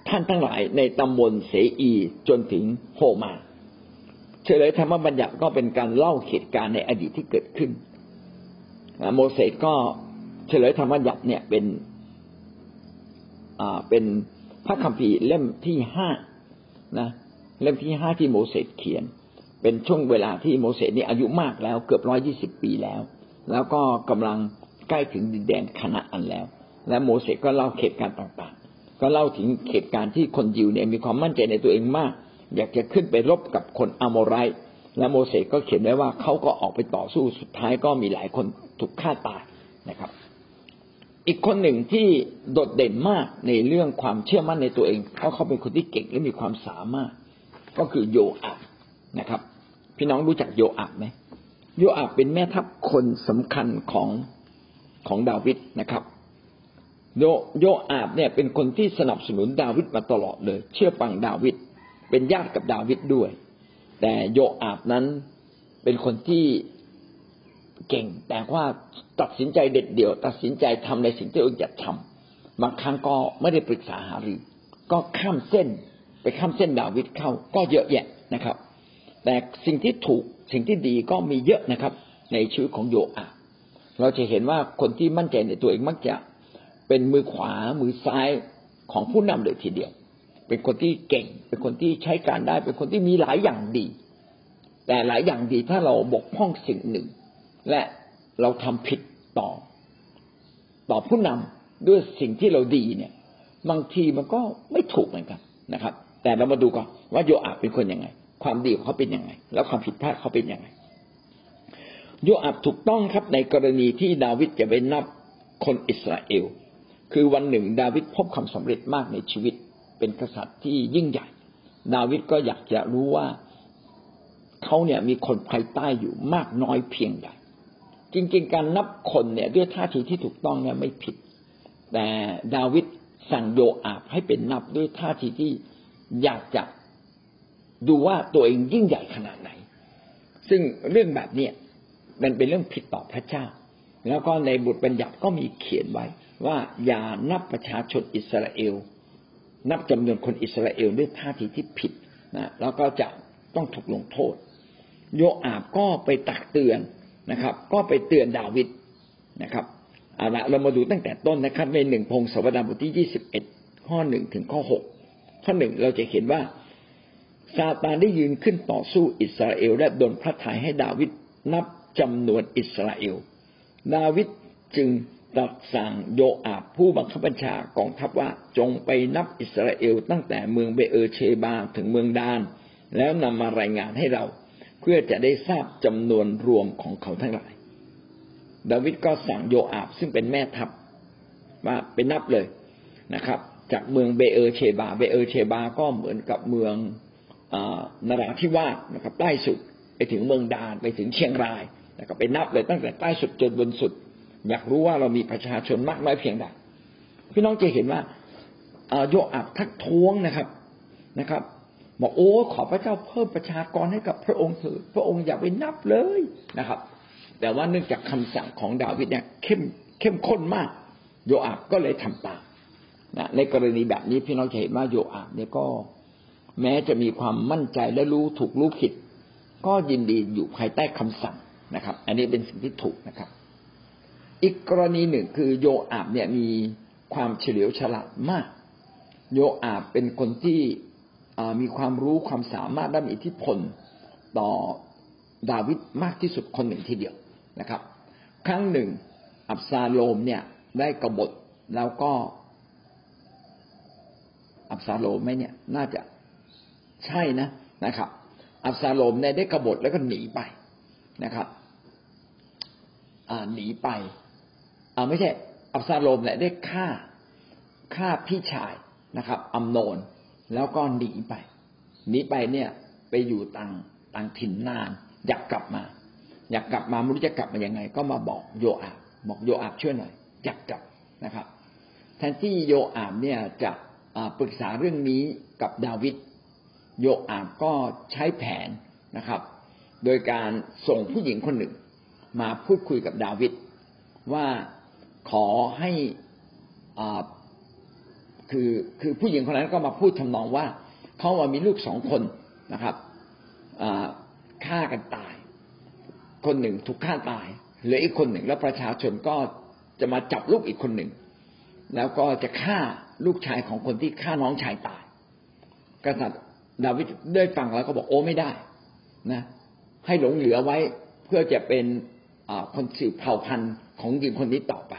ท่านทั้งหลายในตำบลเสอีจนถึงโฮมา เฉลยธรรมบัญญัติก็เป็นการเล่าเหตุการณ์ในอดีตที่เกิดขึ้นโมเสสก็เฉลยธรรมบัญญัติเนี่ยเป็นเป็นพระคัมภีร์เล่มที่ห้านะเล่มที่ห้าที่โมเสสเขียน เป็นช่วงเวลาที่โมเสสนี่อายุมากแล้วเกือบร้อยยี่สิบปีแล้ว แล้วก็กำลังใกล้ถึงดินแดนคณะอันแล้ว และโมเสสก็เล่าเหตุการณ์ต่างๆ ก็เล่าถึงเหตุการณ์ที่คนยิวเนี่ยมีความมั่นใจในตัวเองมาก อยากจะขึ้นไปรบกับคนอโมไรและโมเสสก็เขียนไว้ว่าเขาก็ออกไปต่อสู้สุดท้ายก็มีหลายคนถูกฆ่าตายนะครับ อีกคนหนึ่งที่โดดเด่นมากในเรื่องความเชื่อมั่นในตัวเองเพราะเขาเป็นคนที่เก่งและมีความสามารถ ก็คือโยอาบนะครับ พี่น้องรู้จักโยอาบไหมโยอาบเป็นแม่ทัพคนสำคัญของของดาวิดนะครับ โยโยอาบเนี่ยเป็นคนที่สนับสนุนดาวิดมาตลอดเลย เชื่อฟังดาวิดเป็นญาติกับดาวิดด้วย แต่โยอาบนั้นเป็นคนที่เก่งแต่ว่าตัดสินใจเด็ดเดี่ยว ตัดสินใจทำในสิ่งที่ตัวเองอยากทำบางครั้งก็ไม่ได้ปรึกษาหารือ ก็ข้ามเส้นไปข้ามเส้นดาวิดเข้าก็เยอะแยะนะครับ แต่สิ่งที่ถูกสิ่งที่ดีก็มีเยอะนะครับ ในชีวิตของโยอาบเราจะเห็นว่าคนที่มั่นใจในตัวเองมักจะ เป็นมือขวามือซ้ายของผู้นำเลยทีเดียว เป็นคนที่เก่ง เป็นคนที่ใช้การได้ เป็นคนที่มีหลายอย่างดี แต่หลายอย่างดีถ้าเราบกพร่องสิ่งหนึ่ง และเราทำผิดต่อ ต่อผู้นำด้วยสิ่งที่เราดีเนี่ย บางทีมันก็ไม่ถูกเหมือนกันนะครับ แต่เรามาดูก่อนว่าโยอาบเป็นคนยังไง ความดีของเขาเป็นยังไง แล้วความผิดพลาดเขาเป็นยังไงโยอาบถูกต้องครับในกรณีที่ดาวิดจะไปนับคนอิสราเอล คือวันหนึ่ง ดาวิดพบความสำเร็จมากในชีวิต เป็นกษัตริย์ที่ยิ่งใหญ่ ดาวิดก็อยากจะรู้ว่าเขาเนี่ยมีคนภายใต้อยู่มากน้อยเพียงใดจริงๆ การนับคนเนี่ยด้วยท่าทีที่ถูกต้องเนี่ยไม่ผิด แต่ดาวิดสั่งโยอาบให้เป็นนับด้วยท่าทีที่อยากจะดูว่าตัวเองยิ่งใหญ่ขนาดไหน ซึ่งเรื่องแบบเนี้ยมันเป็นเรื่องผิดต่อพระเจ้า แล้วก็ในบทบัญญัติก็มีเขียนไว้ ว่าอย่านับประชาชนอิสราเอล นับจำนวนคนอิสราเอลด้วยท่าทีที่ผิดนะแล้วก็จะต้องถูกลงโทษ โยอาบก็ไปตักเตือนนะครับ ก็ไปเตือนดาวิดนะครับเอาละเรามาดูตั้งแต่ต้นนะครับ ในหนึ่งพงศาวดารบทที่ยี่สิบเอ็ดข้อหนึ่งถึงข้อหกข้อหนึ่งเราจะเห็นว่าซาตานได้ยืนขึ้นต่อสู้อิสราเอล และดลพระทัยให้ดาวิดนับจำนวนอิสราเอล ดาวิดจึง ตรัสสั่งโยอาบผู้บังคับบัญชากองทัพว่าจงไปนับอิสราเอลตั้งแต่เมืองเบเอเชบาถึงเมืองดาน แล้วนำมารายงานให้เรา เพื่อจะได้ทราบจำนวนรวมของเขาทั้งหลาย ดาวิดก็สั่งโยอาบซึ่งเป็นแม่ทัพว่าเป็นนับเลยนะครับ จากเมืองเบเออเชบา เบเออเชบาก็เหมือนกับเมืองนราธิวาสนะครับใต้สุดไปถึงเมืองดานไปถึงเชียงรายนะครับไปนับเลยตั้งแต่ใต้สุดจนบนสุด อยากรู้ว่าเรามีประชาชนมากน้อยเพียงใดพี่น้องจะเห็นว่าโยอาบทักท้วงนะครับนะครับ บอกโอ้ขอพระเจ้าเพิ่มประชากรให้กับพระองค์เถิดพระองค์อย่าไปนับเลยนะครับ แต่ว่าเนื่องจากคำสั่งของดาวิดเนี่ยเข้มเข้มข้นมาก โยอาบก็เลยทำตามนะในกรณีแบบนี้พี่น้องจะเห็นว่าโยอาบเนี่ยก็แม้จะมีความมั่นใจและรู้ถูกรู้ผิด ก็ยินดีอยู่ภายใต้คำสั่งนะครับ อันนี้เป็นสิ่งที่ถูกนะครับ อีกกรณีหนึ่งคือโยอาบเนี่ยมีความเฉลียวฉลาดมาก โยอาบเป็นคนที่มีความรู้ความสามารถด้านอิทธิพลต่อดาวิดมากที่สุดคนหนึ่งทีเดียวนะครับ ครั้งหนึ่ง อับซาโลมเนี่ยได้กบฏแล้วก็ อับซาโลมไหมเนี่ยน่าจะใช่นะนะครับ อับซาโลมเนี่ยได้กบฏแล้วก็หนีไปนะครับหนีไป อ่าไม่ใช่อับซาโลมเนี่ยได้ฆ่าฆ่าพี่ชายนะครับอัมโนนแล้วก็หนีไปหนีไปเนี่ยไปอยู่ต่างต่างถิ่นนาน อยากกลับมา อยากกลับมาไม่รู้จะกลับมายังไง ก็มาบอกโยอาบบอกโยอาบช่วยหน่อย อยากกลับนะครับ แทนที่โยอาบเนี่ยจะปรึกษาเรื่องนี้กับดาวิดโยอาบก็ใช้แผนนะครับ โดยการส่งผู้หญิงคนหนึ่ง มาพูดคุยกับดาวิดว่า ขอให้คือคือผู้หญิงคนนั้นก็มาพูดทำนองว่าเขาว่ามีลูกสองคนนะครับฆ่ากันตาย คนหนึ่งถูกฆ่าตายเหลืออีกคนหนึ่งแล้วประชาชนก็จะมาจับลูกอีกคนหนึ่ง แล้วก็จะฆ่าลูกชายของคนที่ฆ่าน้องชายตาย กษัตริย์ดาวิดได้ฟังแล้วก็บอกโอ้ไม่ได้นะ ให้หลงเหลือไว้เพื่อจะเป็นคนสืบเผ่าพันธุ์ของหญิงคนนี้ต่อไป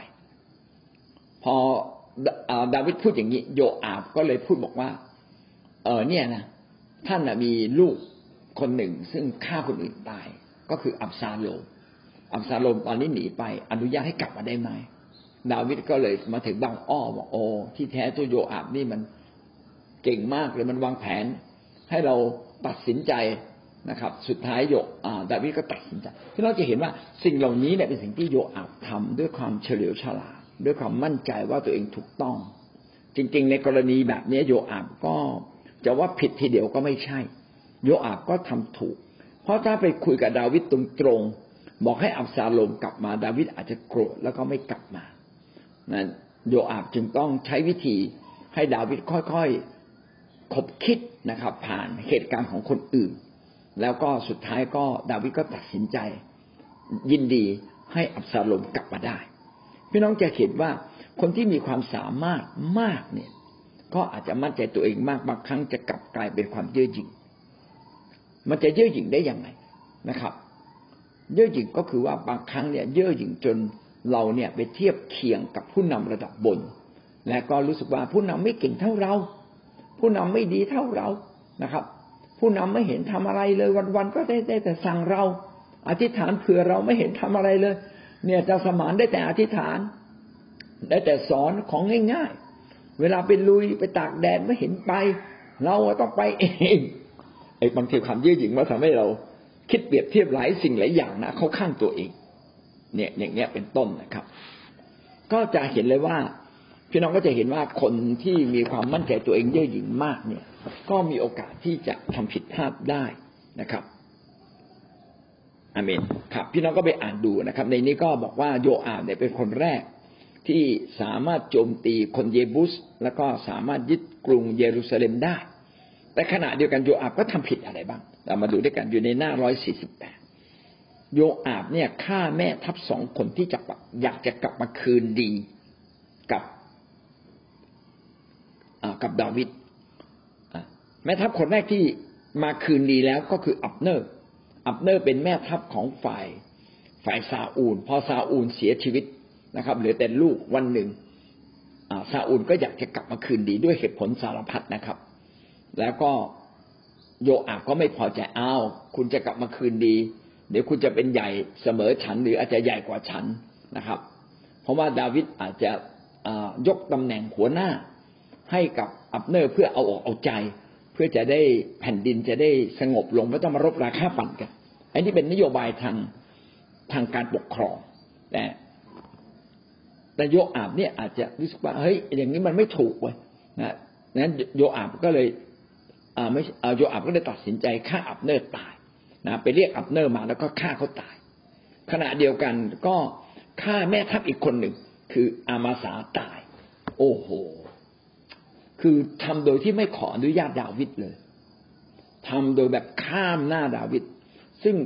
พอดาวิดพูดอย่างนี้โยอาบก็เลยพูดบอกว่า เออเนี่ยนะท่านมีลูกคนหนึ่ง ซึ่งฆ่าคนอื่นตาย ก็คืออับซาโลมอับซาโลมตอนนี้หนีไป อนุญาตให้กลับมาได้ไหมดาวิดก็เลยมาถึงบางอ้อบอกโอ้ที่แท้ตัวโยอาบนี่มันเก่งมากเลยมันวางแผน ให้เราตัดสินใจนะครับ สุดท้ายโยอาดาวิดก็ตัดสินใจที่เราจะเห็นว่าสิ่งเหล่านี้เนี่ยเป็นสิ่งที่โยอาบทำด้วยความเฉลียวฉลาด ด้วยความมั่นใจว่าตัวเองถูกต้อง จริง ๆ ในกรณีแบบนี้โยอาบก็จะว่าผิดทีเดียวก็ไม่ใช่ โยอาบก็ทำถูก เพราะถ้าไปคุยกับดาวิดตรงๆบอกให้อับซาโลมกลับมาดาวิดอาจจะโกรธแล้วก็ไม่กลับมานั้นโยอาบจึงต้องใช้วิธีให้ดาวิดค่อยๆคบคิดนะครับ ผ่านเหตุการณ์ของคนอื่น แล้วก็สุดท้ายก็ดาวิดก็ตัดสินใจ ยินดีให้อับซาโลมกลับมาได้ พี่น้องจะเห็นว่าคนที่มีความสามารถมากเนี่ย ก็อาจจะมั่นใจตัวเองมากบางครั้งจะกลับกลายเป็นความเย่อหยิ่งมันจะเย่อหยิ่งได้ยังไงนะครับ เย่อหยิ่งก็คือว่าบางครั้งเนี่ย เย่อหยิ่งจนเราเนี่ยไปเทียบเคียงกับผู้นำระดับบน และก็รู้สึกว่าผู้นำไม่เก่งเท่าเรา ผู้นำไม่ดีเท่าเรานะครับ ผู้นำไม่เห็นทำอะไรเลยวันๆก็ได้ได้แต่สั่งเรา อธิษฐานเผื่อเราไม่เห็นทำอะไรเลย เนี่ยเจ้าสมานได้แต่อธิษฐาน ได้แต่สอนของง่ายๆ เวลาไปลุยไปตากแดดไม่เห็นไป เราต้องไปเองไอ้บางทีความยืดหยิ่งมาทำให้เรา คิดเปรียบเทียบหลายสิ่งหลายอย่างนะเขาข้างตัวเอง เนี่ยอย่างเงี้ยเป็นต้นนะครับ ก็จะเห็นเลยว่าพี่น้องก็จะเห็นว่าคนที่มีความมั่นใจตัวเองเย่อหยิ่งมากเนี่ย ก็มีโอกาสที่จะทำผิดพลาดได้นะครับ อเมนครับพี่น้องก็ไปอ่านดูนะครับ ในนี้ก็บอกว่าโยอาบเนี่ยเป็นคนแรก ที่สามารถโจมตีคนเยบุส แล้วก็สามารถยึดกรุงเยรูซาเล็มได้ แต่ขณะเดียวกันโยอาบก็ทำผิดอะไรบ้างเรามาดูด้วยกันอยู่ในหน้าร้อยสี่สิบแปดโยอาบเนี่ยฆ่าแม่ทัพสองคนที่จะอยากจะกลับมาคืนดีกับกับดาวิดแม่ทัพคนแรกที่มาคืนดีแล้วก็คืออับเนอร์ อับเนอร์เป็นแม่ทัพของฝ่ายฝ่ายซาอูล พอซาอูลเสียชีวิตนะครับเหลือแต่ลูกวันหนึ่งซาอูลก็อยากจะกลับมาคืนดีด้วยเหตุผลสารพัดนะครับ แล้วก็โยอาบก็ไม่พอใจอ้าวคุณจะกลับมาคืนดี เดี๋ยวคุณจะเป็นใหญ่เสมอฉัน หรืออาจจะใหญ่กว่าฉันนะครับ เพราะว่าดาวิดอาจจะยกตำแหน่งหัวหน้าให้กับอับเนอร์เพื่อเอาออกเอาใจ พื่อจะได้แผ่นดินจะได้สงบลงไม่ต้องมารบราค่าปั่นกัน อันนี้เป็นนโยบายทางทางการปกครอง แต่แต่โยอาบเนี่ยอาจจะรู้สึกว่าเฮ้ยอย่างนี้มันไม่ถูกเว้ยนะนั้นโยอาบก็เลยอ่าไม่เอาโยอาบก็เลยตัดสินใจฆ่าอับเนอร์ตายนะไปเรียกอับเนอร์มาแล้วก็ฆ่าเขาตาย ขณะเดียวกันก็ฆ่าแม่ทัพอีกคนหนึ่ง คืออามาสาตาย โอ้โห คือทำโดยที่ไม่ขออนุญาตดาวิดเลยทำโดยแบบข้ามหน้าดาวิดซึ่ง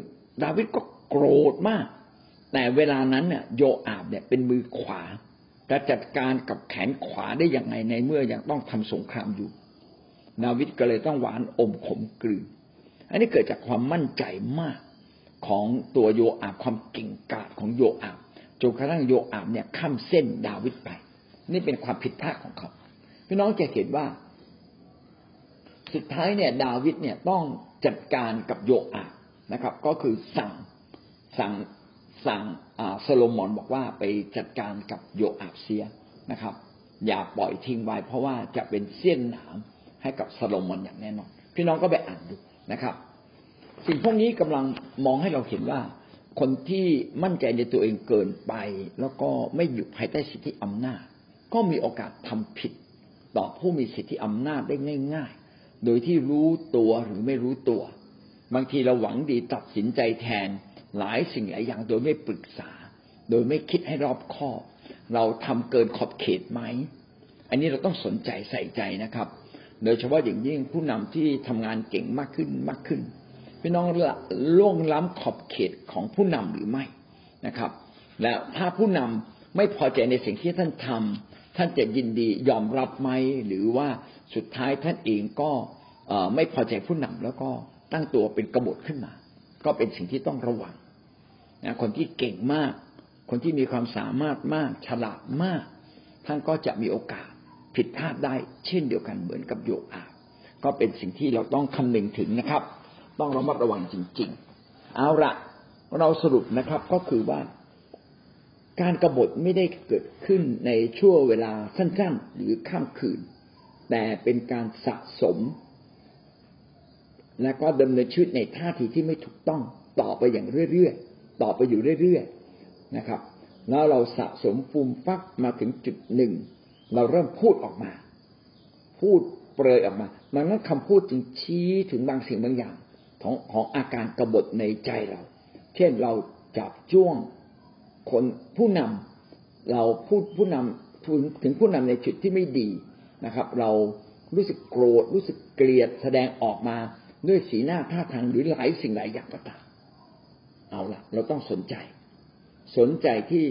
ดาวิดก็โกรธมาก แต่เวลานั้นเนี่ยโยอาบเนี่ยเป็นมือขวาจะจัดการกับแขนขวาได้ยังไงในเมื่อยังต้องทำสงครามอยู่ ดาวิดก็เลยต้องหวานอมขมกลืน อันนี้เกิดจากความมั่นใจมากของตัวโยอาบความเก่งกาจของโยอาบจนกระทั่งโยอาบเนี่ยข้ามเส้นดาวิดไป นี่เป็นความผิดพลาดของเขา พี่น้องจะเห็นว่า สุดท้ายเนี่ย ดาวิดเนี่ยต้องจัดการกับโยอาบนะครับ ก็คือสั่งสั่งสั่งโซโลมอนบอกว่าไปจัดการกับโยอาบเสียนะครับ อย่าปล่อยทิ้งไว้ เพราะว่าจะเป็นเสี้ยนหนามให้กับโซโลมอนอย่างแน่นอน พี่น้องก็ไปอ่านดูนะครับ สิ่งพวกนี้กำลังมองให้เราเห็นว่า คนที่มั่นใจในตัวเองเกินไป แล้วก็ไม่อยู่ภายใต้สิทธิอำนาจ ก็มีโอกาสทำผิด ต่อผู้มีสิทธิอำนาจได้ง่าย ๆ โดยที่รู้ตัวหรือไม่รู้ตัว บางทีเราหวังดีตัดสินใจแทนหลายสิ่งหลายอย่างโดยไม่ปรึกษา โดยไม่คิดให้รอบคอบเราทำเกินขอบเขตไหม อันนี้เราต้องสนใจใส่ใจนะครับ โดยเฉพาะอย่างยิ่งผู้นำที่ทำงานเก่งมากขึ้นมากขึ้นพี่น้องล่วงล้ำขอบเขตของผู้นำหรือไม่นะครับ และถ้าผู้นำไม่พอใจในสิ่งที่ท่านทำ ท่านจะยินดียอมรับไหมหรือว่าสุดท้ายท่านเองก็ไม่พอใจผู้นำแล้วก็ตั้งตัวเป็นกบฏขึ้นมา ก็เป็นสิ่งที่ต้องระวังนะคนที่เก่งมาก คนที่มีความสามารถมาก ฉลาดมาก ท่านก็จะมีโอกาสผิดพลาดได้ เช่นเดียวกันเหมือนกับโยอาก็เป็นสิ่งที่เราต้องคำนึงถึงนะครับ ต้องระมัดระวังจริง ๆ เอาละเราสรุปนะครับก็คือว่า การกรบฏไม่ได้เกิดขึ้นในช่วงเวลาสั้นๆ หรือข้ามคืน แต่เป็นการสะสม และก็ดำเนินชีวิตในท่าทีที่ไม่ถูกต้องต่อไปอย่างเรื่อยๆ ต่อไปอยู่เรื่อยๆ นะครับ แล้วเราสะสมฟูมฟักมาถึงจุดหนึ่ง เราเริ่มพูดออกมา พูดเปรยออกมาดังนั้นคำพูดจึงชี้ถึงบางสิ่งบางอย่างของของอาการกรบฏในใจเรา เช่นเราจับจ้วง คนผู้นำเราพูดผู้นำถึงถึงผู้นำในจุดที่ไม่ดีนะครับ เรารู้สึกโกรธรู้สึกเกลียดแสดงออกมาด้วยสีหน้าท่าทางหรือหลายสิ่งหลายอย่างก็ตามเอาละเราต้องสนใจ สนใจที่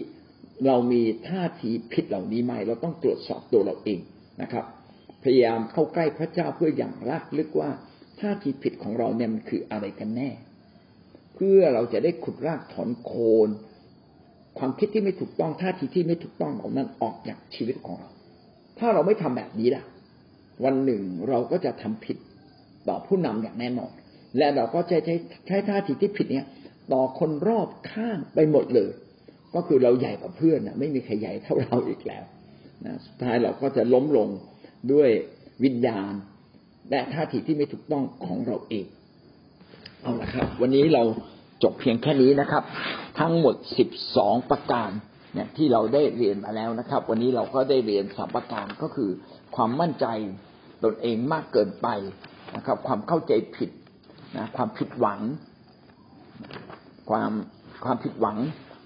เรามีท่าทีผิดเหล่านี้ไหมเราต้องตรวจสอบตัวเราเองนะครับ พยายามเข้าใกล้พระเจ้าเพื่ออย่างรักลึกว่าท่าทีผิดของเราเนี่ยมันคืออะไรกันแน่ เพื่อเราจะได้ขุดรากถอนโคน ความคิดที่ไม่ถูกต้องท่าทีที่ไม่ถูกต้องของนั้นออกจากชีวิตของเรา ถ้าเราไม่ทำแบบนี้ล่ะ วันหนึ่งเราก็จะทำผิดต่อผู้นำอย่างแน่นอน และเราก็จะใช้ใช้ท่าทีที่ผิดเนี้ยต่อคนรอบข้างไปหมดเลย ก็คือเราใหญ่กว่าเพื่อนนะไม่มีใครใหญ่เท่าเราอีกแล้วนะสุดท้ายเราก็จะล้มลงด้วยวิญญาณ และท่าทีที่ไม่ถูกต้องของเราเอง เอาละครับ วันนี้เรา จบเพียงแค่นี้นะครับ ทั้งหมดสิบสองประการเนี่ยที่เราได้เรียนมาแล้วนะครับ วันนี้เราก็ได้เรียนสามประการก็คือ ความมั่นใจตนเองมากเกินไปนะครับ ความเข้าใจผิดนะความผิดหวัง ความความผิดหวัง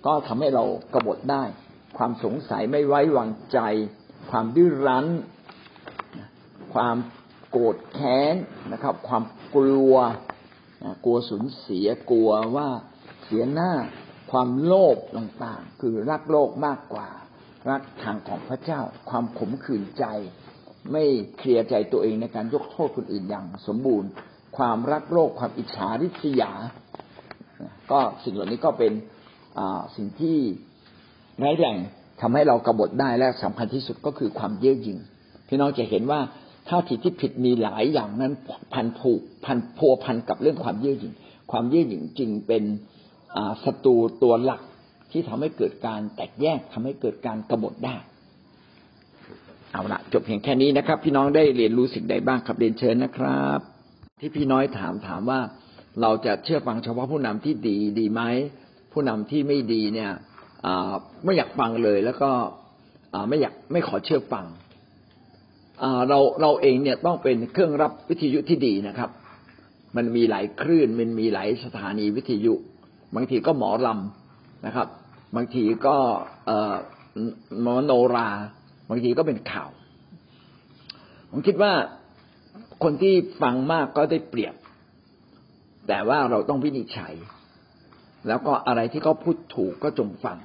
ก็ทำให้เรากระบฏได้ ความสงสัยไม่ไว้วางใจ ความดื้อรั้น ความโกรธแค้นนะครับ ความกลัว กลัวสูญเสียกลัวว่าเสียหน้าความโลภต่างๆ คือรักโลกมากกว่า รักทางของพระเจ้า ความขมขื่นใจ ไม่เคลียร์ใจตัวเองในการยกโทษคนอื่นอย่างสมบูรณ์ ความรักโลกความอิจฉาริษยา ก็สิ่งเหล่านี้ก็เป็นสิ่งที่ร้ายแรงทำให้เรากบฏได้และสำคัญที่สุดก็คือความเย่อหยิ่งพี่น้องจะเห็นว่า ท่าทีที่ผิดมีหลายอย่างนั้นพันผูกพันพัวพันกับเรื่องความเย่อหยิ่งความเย่อหยิ่งจริงเป็นศัตรูตัวหลักที่ทำให้เกิดการแตกแยกทำให้เกิดการกบฏได้ เอาละจบเพียงแค่นี้นะครับ พี่น้องได้เรียนรู้สิ่งใดบ้างครับเรียนเชิญนะครับ ที่พี่น้อยถามถามว่าเราจะเชื่อฟังเฉพาะผู้นำที่ดีดีไหมผู้นำที่ไม่ดีเนี่ยไม่อยากฟังเลยแล้วก็ไม่อยากไม่ขอเชื่อฟัง เราเราเองเนี่ยต้องเป็นเครื่องรับวิทยุที่ดีนะครับ มันมีหลายคลื่นมันมีหลายสถานีวิทยุ บางทีก็หมอลำนะครับ บางทีก็หมอโนรา บางทีก็เป็นข่าว ผมคิดว่าคนที่ฟังมากก็ได้เปรียบ แต่ว่าเราต้องวินิจฉัย แล้วก็อะไรที่เขาพูดถูกก็จงฟัง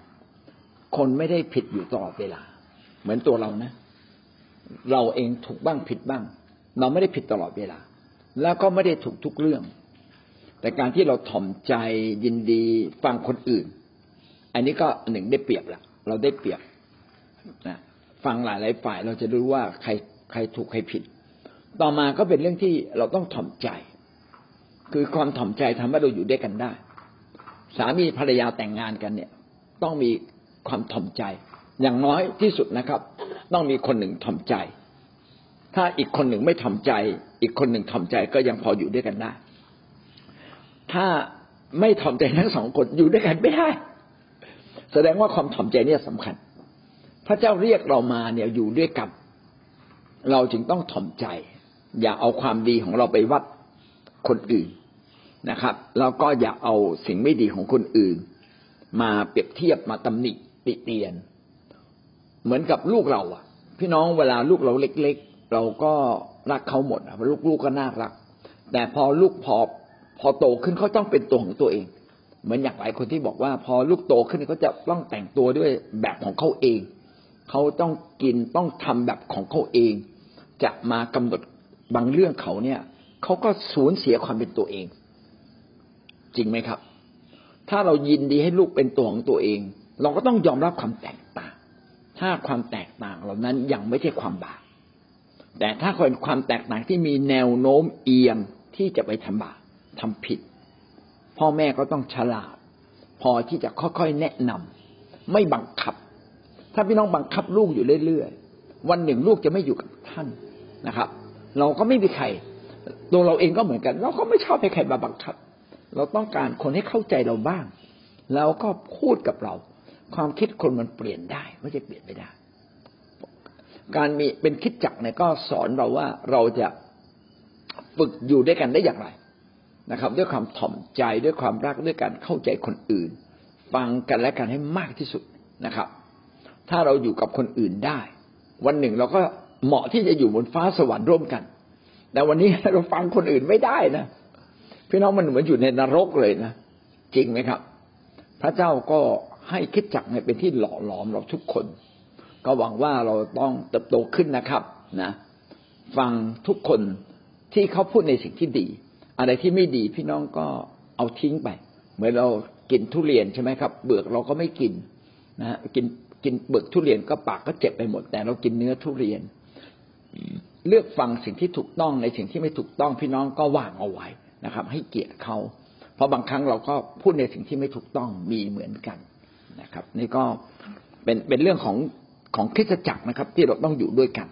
คนไม่ได้ผิดอยู่ตลอดเวลา เหมือนตัวเรานะ เราเองถูกบ้างผิดบ้าง เราไม่ได้ผิดตลอดเวลา แล้วก็ไม่ได้ถูกทุกเรื่อง แต่การที่เราถ่อมใจยินดีฟังคนอื่น อันนี้ก็หนึ่งได้เปรียบละเราได้เปรียบนะฟังหลายหลายฝ่ายเราจะรู้ว่าใครใครถูกใครผิด ต่อมาก็เป็นเรื่องที่เราต้องถ่อมใจ คือความถ่อมใจทำให้เราอยู่ด้วยกันได้ สามีภรรยาแต่งงานกันเนี่ย ต้องมีความถ่อมใจ อย่างน้อยที่สุดนะครับ ต้องมีคนหนึ่งถ่อมใจ ถ้าอีกคนหนึ่งไม่ถ่อมใจ อีกคนหนึ่งถ่อมใจก็ยังพออยู่ด้วยกันได้ ถ้าไม่ถ่อมใจทั้งสองคนอยู่ด้วยกันไม่ได้ แสดงว่าความถ่อมใจเนี่ยสำคัญ พระเจ้าเรียกเรามาเนี่ยอยู่ด้วยกัน เราจึงต้องถ่อมใจ อย่าเอาความดีของเราไปวัดคนอื่นนะครับแล้วก็อย่าเอาสิ่งไม่ดีของคนอื่น มาเปรียบเทียบมาตำหนิติเตียน เหมือนกับลูกเราอะ พี่น้องเวลาลูกเราเล็ก ๆ เราก็รักเขาหมดเพราะลูกๆก็น่ารัก แต่พอลูกพอพอโตขึ้นเขาต้องเป็นตัวของตัวเอง เหมือนอย่างหลายคนที่บอกว่า พอลูกโตขึ้นเขาจะต้องแต่งตัวด้วยแบบของเขาเอง เขาต้องกินต้องทำแบบของเขาเอง จะมากำหนดบางเรื่องเขาเนี่ยเขาก็สูญเสียความเป็นตัวเอง จริงไหมครับ ถ้าเรายินดีให้ลูกเป็นตัวของตัวเอง เราก็ต้องยอมรับความแตกต่าง ถ้าความแตกต่างเหล่านั้นยังไม่ใช่ความบาปแต่ถ้าคนความแตกต่างที่มีแนวโน้มเอียงที่จะไปทำบาปทำผิด พ่อแม่ก็ต้องฉลาด พอที่จะค่อยๆแนะนำไม่บังคับ ถ้าพี่น้องบังคับลูกอยู่เรื่อยๆวันหนึ่งลูกจะไม่อยู่กับท่านนะครับ เราก็ไม่มีใครตัวเราเองก็เหมือนกัน เราก็ไม่ชอบให้ใครมาบังคับ เราต้องการคนให้เข้าใจเราบ้าง แล้วก็พูดกับเรา ความคิดคนมันเปลี่ยนได้ไม่ใช่เปลี่ยนไม่ได้ การมีเป็นคิดจักเนี่ยก็สอนเราว่าเราจะฝึกอยู่ด้วยกันได้อย่างไรนะครับ ด้วยความถ่อมใจด้วยความรักด้วยการเข้าใจคนอื่น ฟังกันและกันให้มากที่สุดนะครับ ถ้าเราอยู่กับคนอื่นได้ วันหนึ่งเราก็เหมาะที่จะอยู่บนฟ้าสวรรค์ร่วมกัน แต่วันนี้เราฟังคนอื่นไม่ได้นะพี่น้องมันเหมือนอยู่ในนรกเลยนะจริงไหมครับ พระเจ้าก็ ให้คิดจักเป็นที่หล่อหลอมเราทุกคน ก็หวังว่าเราต้องเติบโตขึ้นนะครับนะ ฟังทุกคนที่เขาพูดในสิ่งที่ดี อะไรที่ไม่ดีพี่น้องก็เอาทิ้งไป เหมือนเรากินทุเรียนใช่ไหมครับเบือกเราก็ไม่กินนะกินกินเบือกทุเรียนก็ปากก็เจ็บไปหมด แต่เรากินเนื้อทุเรียน เลือกฟังสิ่งที่ถูกต้องในสิ่งที่ไม่ถูกต้องพี่น้องก็วางเอาไว้นะครับ ให้เกียรติเขาเพราะบางครั้งเราก็พูดในสิ่งที่ไม่ถูกต้องมีเหมือนกัน นะครับ นี่ก็เป็นเป็นเรื่องของของคริสตจักรนะครับ ที่เราต้องอยู่ด้วยกัน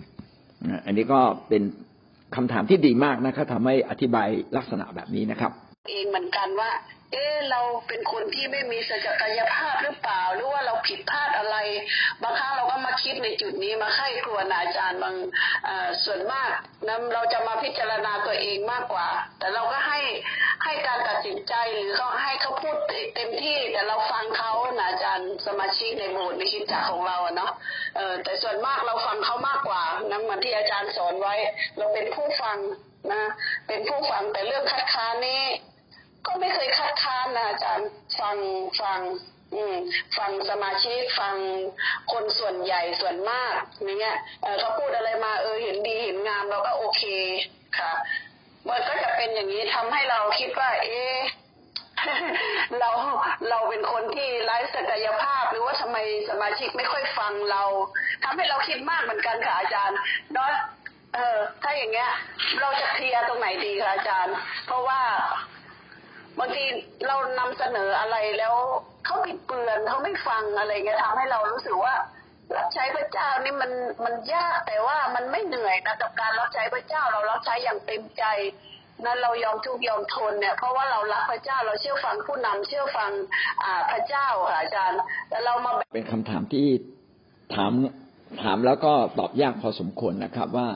อันนี้ก็เป็นคำถามที่ดีมากนะครับทำให้อธิบายลักษณะแบบนี้นะครับ เองเหมือนกันว่า เออเราเป็นคนที่ไม่มีศักยภาพหรือเปล่า หรือว่าเราผิดพลาดอะไร บางครั้งเราก็มาคิดในจุดนี้มาไข้ครวอาจารย์บางส่วนมากนะเราจะมาพิจารณาตัวเองมากกว่า แต่เราก็ให้ให้การตัดสินใจหรือเขาให้เขาพูดเต็มที่ แต่เราฟังเขานะอาจารย์สมาชิกในโบสถ์ในคิดจักของเราเนาะแต่ส่วนมากเราฟังเขามากกว่านะเหมือนที่อาจารย์สอนไว้ เราเป็นผู้ฟังนะ เป็นผู้ฟังแต่เรื่องคัดค้านนี้ ก็ไม่เคยคัดค้านนะอาจารย์ฟังฟัง อืม ฟังสมาชิกฟังคนส่วนใหญ่ส่วนมากอย่างเงี้ยเขาพูดอะไรมาเออเห็นดีเห็นงามเราก็โอเคค่ะมันก็จะเป็นอย่างนี้ทำให้เราคิดว่า เอ๊เราเราเป็นคนที่ไร้ศักยภาพ หรือว่าทำไมสมาชิกไม่ค่อยฟังเราทำให้เราคิดมากเหมือนกันค่ะอาจารย์เนาะเออ ถ้าอย่างเงี้ย เราจะเคลียร์ตรงไหนดีคะอาจารย์ เพราะว่า บางทีเรานำเสนออะไรแล้วเขาผิดเปลือนเขาไม่ฟังอะไรเงี้ยทำให้เรารู้สึกว่า รับใช้พระเจ้านี่มันมันยากแต่ว่ามันไม่เหนื่อยนะกับการรับใช้พระเจ้าเรารับใช้อย่างเต็มใจนั้นเรายอมทุกยอมทนเนี่ยเพราะว่าเรารักพระเจ้าเราเชื่อฟังผู้นำเชื่อฟังอ่าพระเจ้าค่ะอาจารย์แต่เรามาเป็นคำถามที่ถามถามแล้วก็ตอบยากพอสมควรนะครับว่า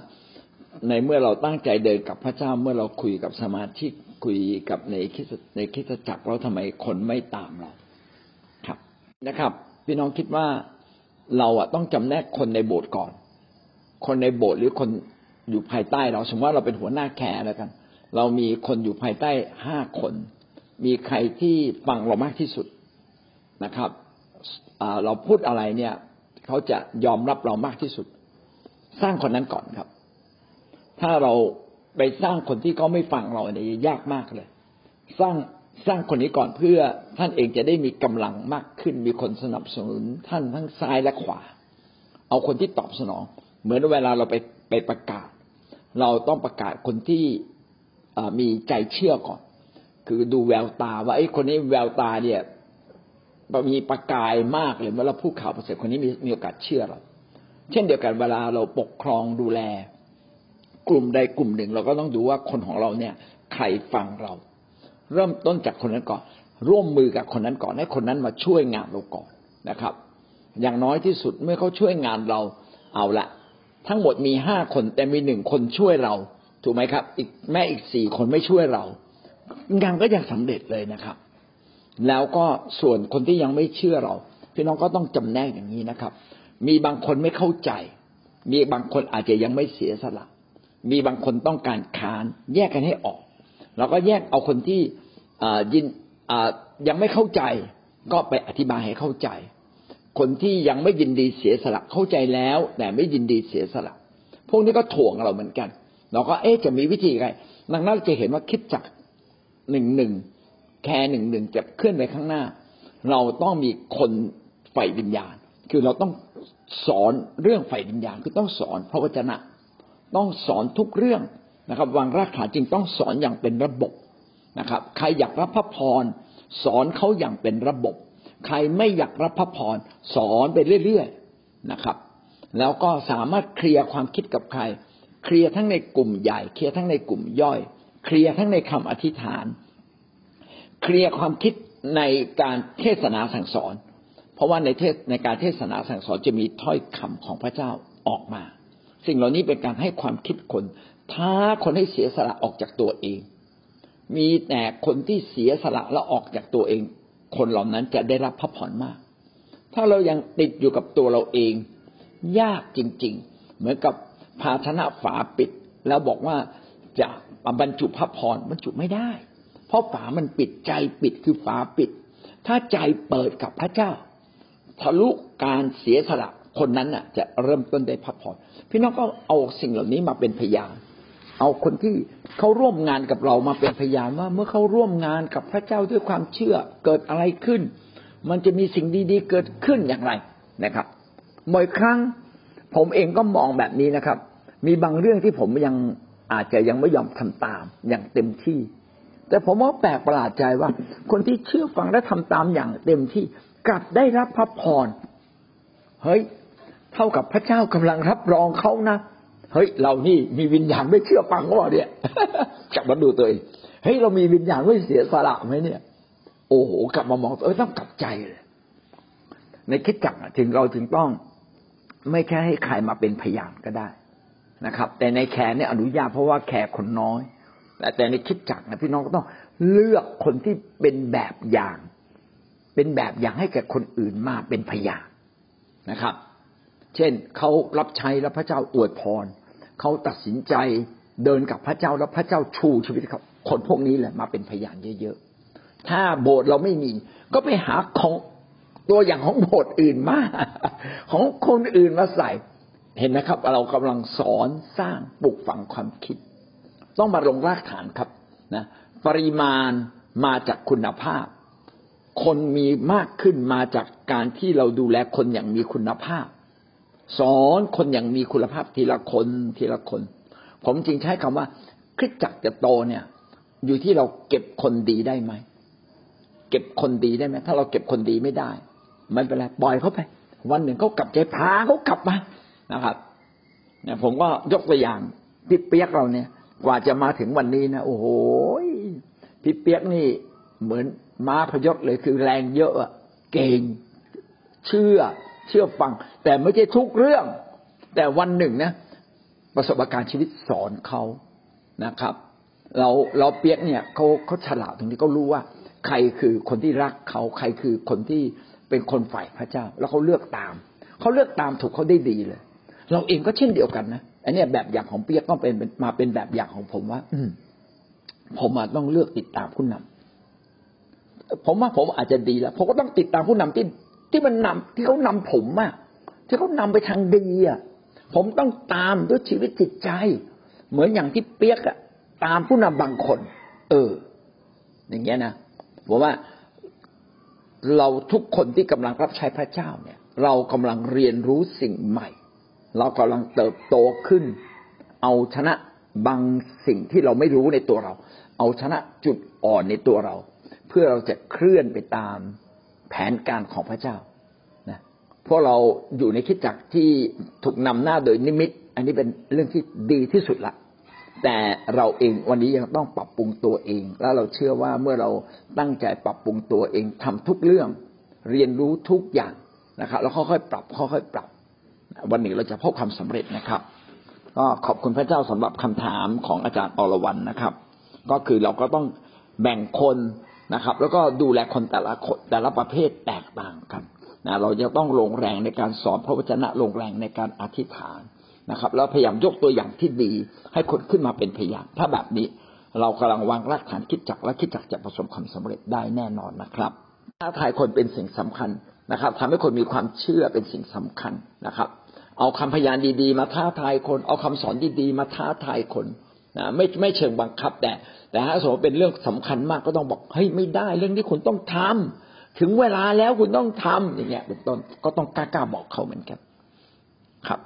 ในเมื่อเราตั้งใจเดินกับพระเจ้าเมื่อเราคุยกับสมาชิก คุยกับในคิดในคิดจักรเราทำไมคนไม่ตามเราครับนะครับ พี่น้องคิดว่าเราอะต้องจำแนกคนในโบสถ์ก่อน คนในโบสถ์หรือคนอยู่ภายใต้เราสมมติว่าเราเป็นหัวหน้าแคร์แล้วกัน เรามีคนอยู่ภายใต้ห้าคน มีใครที่ฟังเรามากที่สุดนะครับเราพูดอะไรเนี่ยเขาจะยอมรับเรามากที่สุด สร้างคนนั้นก่อนครับ ถ้าเรา ไปสร้างคนที่เขาไม่ฟังเราเนี่ยยากมากเลย สร้างสร้างคนนี้ก่อนเพื่อท่านเองจะได้มีกำลังมากขึ้น มีคนสนับสนุนท่านทั้งซ้ายและขวา เอาคนที่ตอบสนอง เหมือนเวลาเราไปไปประกาศ เราต้องประกาศคนที่มีใจเชื่อก่อน คือดูแววตาว่าไอ้คนนี้แววตาเนี่ยมีประกายมากเลยเมื่อเราพูดข่าวประเสริฐคนนี้มีมีโอกาสเชื่อเรา เช่นเดียวกันเวลาเราปกครองดูแล กลุ่มใดกลุ่มหนึ่ง เราก็ต้องดูว่าคนของเราเนี่ยใครฟังเรา เริ่มต้นจากคนนั้นก่อน ร่วมมือกับคนนั้นก่อนให้คนนั้นมาช่วยงานเราก่อนนะครับ อย่างน้อยที่สุดเมื่อเขาช่วยงานเราเอาละทั้งหมดมีห้าคนแต่มีหนึ่งคนช่วยเรา ถูกไหมครับ อีกแม่อีกสี่คนไม่ช่วยเรา งานก็ยังสำเร็จเลยนะครับ แล้วก็ส่วนคนที่ยังไม่เชื่อเรา พี่น้องก็ต้องจำแนกอย่างนี้นะครับ มีบางคนไม่เข้าใจ มีบางคนอาจจะยังไม่เสียสละ มีบางคนต้องการค้าน แยกกันให้ออก เราก็แยกเอาคนที่ยินยังไม่เข้าใจ ก็ไปอธิบายให้เข้าใจ คนที่ยังไม่ยินดีเสียสละเข้าใจแล้ว แต่ไม่ยินดีเสียสละ พวกนี้ก็ถ่วงเราเหมือนกัน เราก็เอ๊ะจะมีวิธีไงดังนั้นจะเห็นว่าคิดจักหนึ่งหนึ่งแค่หนึ่งหนึ่งจะเคลื่อนไปข้างหน้า เราต้องมีคนใฝ่วิญญาณ คือเราต้องสอนเรื่องใฝ่วิญญาณคือต้องสอนพระวจนะ ต้องสอนทุกเรื่องนะครับ วางรากฐานจริงต้องสอนอย่างเป็นระบบนะครับ ใครอยากรับพระพร สอนเขาอย่างเป็นระบบ ใครไม่อยากรับพระพร สอนไปเรื่อยๆนะครับ แล้วก็สามารถเคลียร์ความคิดกับใคร เคลียร์ทั้งในกลุ่มใหญ่ เคลียร์ทั้งในกลุ่มย่อย เคลียร์ทั้งในคำอธิษฐาน เคลียร์ความคิดในการเทศนาสั่งสอน เพราะว่าในเทศในการเทศนาสั่งสอนจะมีถ้อยคำของพระเจ้าออกมา สิ่งเหล่านี้เป็นการให้ความคิดคนท้าคนให้เสียสละออกจากตัวเอง มีแต่คนที่เสียสละแล้วออกจากตัวเอง คนเหล่านั้นจะได้รับพระพรมาก ถ้าเรายังติดอยู่กับตัวเราเอง ยากจริง ๆ เหมือนกับภาชนะฝาปิด แล้วบอกว่าจะบรรจุพระพรบรรจุไม่ได้ เพราะฝามันปิดใจปิดคือฝาปิด ถ้าใจเปิดกับพระเจ้า ทะลุการเสียสละ คนนั้นน่ะ จะเริ่มต้นได้พักผ่อนพี่น้องก็เอาสิ่งเหล่านี้มาเป็นพยาน เอาคนที่เขาร่วมงานกับเรามาเป็นพยานว่า เมื่อเขาร่วมงานกับพระเจ้าด้วยความเชื่อเกิดอะไรขึ้น มันจะมีสิ่งดีๆเกิดขึ้นอย่างไรนะครับบ่อยครั้งผมเองก็มองแบบนี้นะครับ มีบางเรื่องที่ผมยังอาจจะยังไม่ยอมทำตามอย่างเต็มที่ แต่ผมว่าแปลกประหลาดใจว่า คนที่เชื่อฟังและทำตามอย่างเต็มที่กลับได้รับพระพรเฮ้ย เท่ากับพระเจ้ากำลังรับรองเขานะเฮ้ยเรานี่มีวิญญาณไม่เชื่อฟังว่าเนี่ยกลับมาดูตัวเองเฮ้ยเรามีวิญญาณไม่เสียสละไหมเนี่ย โอ้โหกลับมามองเออต้องกลับใจเลยในคิดจักถึงเราถึงต้องไม่แค่ให้ใครมาเป็นพยานก็ได้นะครับ แต่ในแขเนี่ยอนุญาตเพราะว่าแขคนน้อยแต่ในคิดจักนะพี่น้องก็ต้องเลือกคนที่เป็นแบบอย่าง เป็นแบบอย่างให้แก่คนอื่นมาเป็นพยานนะครับ เช่นเขารับใช้แล้วพระเจ้าอวยพรเขาตัดสินใจเดินกับพระเจ้าแล้วพระเจ้าชูชีวิตเขาคนพวกนี้แหละมาเป็นพยานเยอะๆ ถ้าโบสถ์เราไม่มี ก็ไปหาของตัวอย่างของโบสถ์อื่นมาของคนอื่นมาใส่ เห็นนะครับ เรากำลังสอนสร้างปลูกฝังความคิด ต้องมาลงรากฐานครับนะปริมาณมาจากคุณภาพ คนมีมากขึ้นมาจากการที่เราดูแลคนอย่างมีคุณภาพ สอนคนอย่างมีคุณภาพทีละคนทีละคน ผมจึงใช้คำว่าคริสจักรจะโตเนี่ย อยู่ที่เราเก็บคนดีได้ไหมเก็บคนดีได้ไหมถ้าเราเก็บคนดีไม่ได้ไม่เป็นไรปล่อยเขาไป วันหนึ่งเขากลับใจพาเขากลับมานะครับเนี่ยผมก็ยกตัวอย่างที่เปียกเราเนี่ย กว่าจะมาถึงวันนี้นะโอ้โหพี่เปียกนี่เหมือนม้าพยศเลยคือแรงเยอะเก่งเชื่อ เชื่อฟัง แต่ไม่ใช่ทุกเรื่อง แต่วันหนึ่งนะ ประสบการณ์ชีวิตสอนเขานะครับ เราเราเปียกเนี่ยเขาเขาฉลาดตรงนี้เขารู้ว่า ใครคือคนที่รักเขาใครคือคนที่เป็นคนฝ่ายพระเจ้า แล้วเขาเลือกตามเขาเลือกตามถูกเขาได้ดีเลย เราเองก็เช่นเดียวกันนะอันนี้แบบอย่างของเปียกก็เป็นมาเป็นแบบอย่างของผมว่า อืผมอาจต้องเลือกติดตามผู้นำผมว่าผมอาจจะดีแล้วผมก็ต้องติดตามผู้นำที่ ที่มันนำที่เขานำผมอะที่เขานำไปทางดีอะผมต้องตามด้วยชีวิตจิตใจ เหมือนอย่างที่เปียกอะตามผู้นำบางคน เออ อย่างเงี้ยนะบอกว่าเราทุกคนที่กำลังรับใช้พระเจ้าเนี่ย เรากำลังเรียนรู้สิ่งใหม่ เรากำลังเติบโตขึ้น เอาชนะบางสิ่งที่เราไม่รู้ในตัวเรา เอาชนะจุดอ่อนในตัวเรา เพื่อเราจะเคลื่อนไปตาม แผนการของพระเจ้านะเพราะเราอยู่ในคิดจักที่ถูกนำหน้าโดยนิมิต อันนี้เป็นเรื่องที่ดีที่สุดละแต่เราเองวันนี้ยังต้องปรับปรุงตัวเอง แล้วเราเชื่อว่าเมื่อเราตั้งใจปรับปรุงตัวเองทำทุกเรื่อง เรียนรู้ทุกอย่างนะครับ แล้วค่อยๆปรับค่อยๆปรับ วันนี้เราจะพบความสำเร็จนะครับ ก็ขอบคุณพระเจ้าสำหรับคำถามของอาจารย์อรวรรณนะครับ ก็คือเราก็ต้องแบ่งคน นะครับ แล้วก็ดูแลคนแต่ละคนแต่ละประเภทแตกต่างกันนะเราจะต้องลงแรงในการสอนพระวจนะลงแรงในการอธิษฐานนะครับ แล้วพยายามยกตัวอย่างที่ดี ให้คนขึ้นมาเป็นพยานถ้าแบบนี้เรากำลังวางรากฐานคิดจักและคิดจักจะประสบความสำเร็จได้แน่นอนนะครับท้าทายคนเป็นสิ่งสำคัญนะครับทำให้คนมีความเชื่อเป็นสิ่งสำคัญนะครับ เอาคำพยานดีๆ มาท้าทายคน เอาคำสอนดีๆ มาท้าทายคน นะไม่ไม่เชิงบังคับแต่ แต่ถ้าสมมติเป็นเรื่องสำคัญมากก็ต้องบอกเฮ้ยไม่ได้เรื่องนี้คุณต้องทำถึงเวลาแล้วคุณต้องทำอย่างเงี้ยเป็นต้นก็ต้องกล้าๆบอกเขาเหมือนกันครับ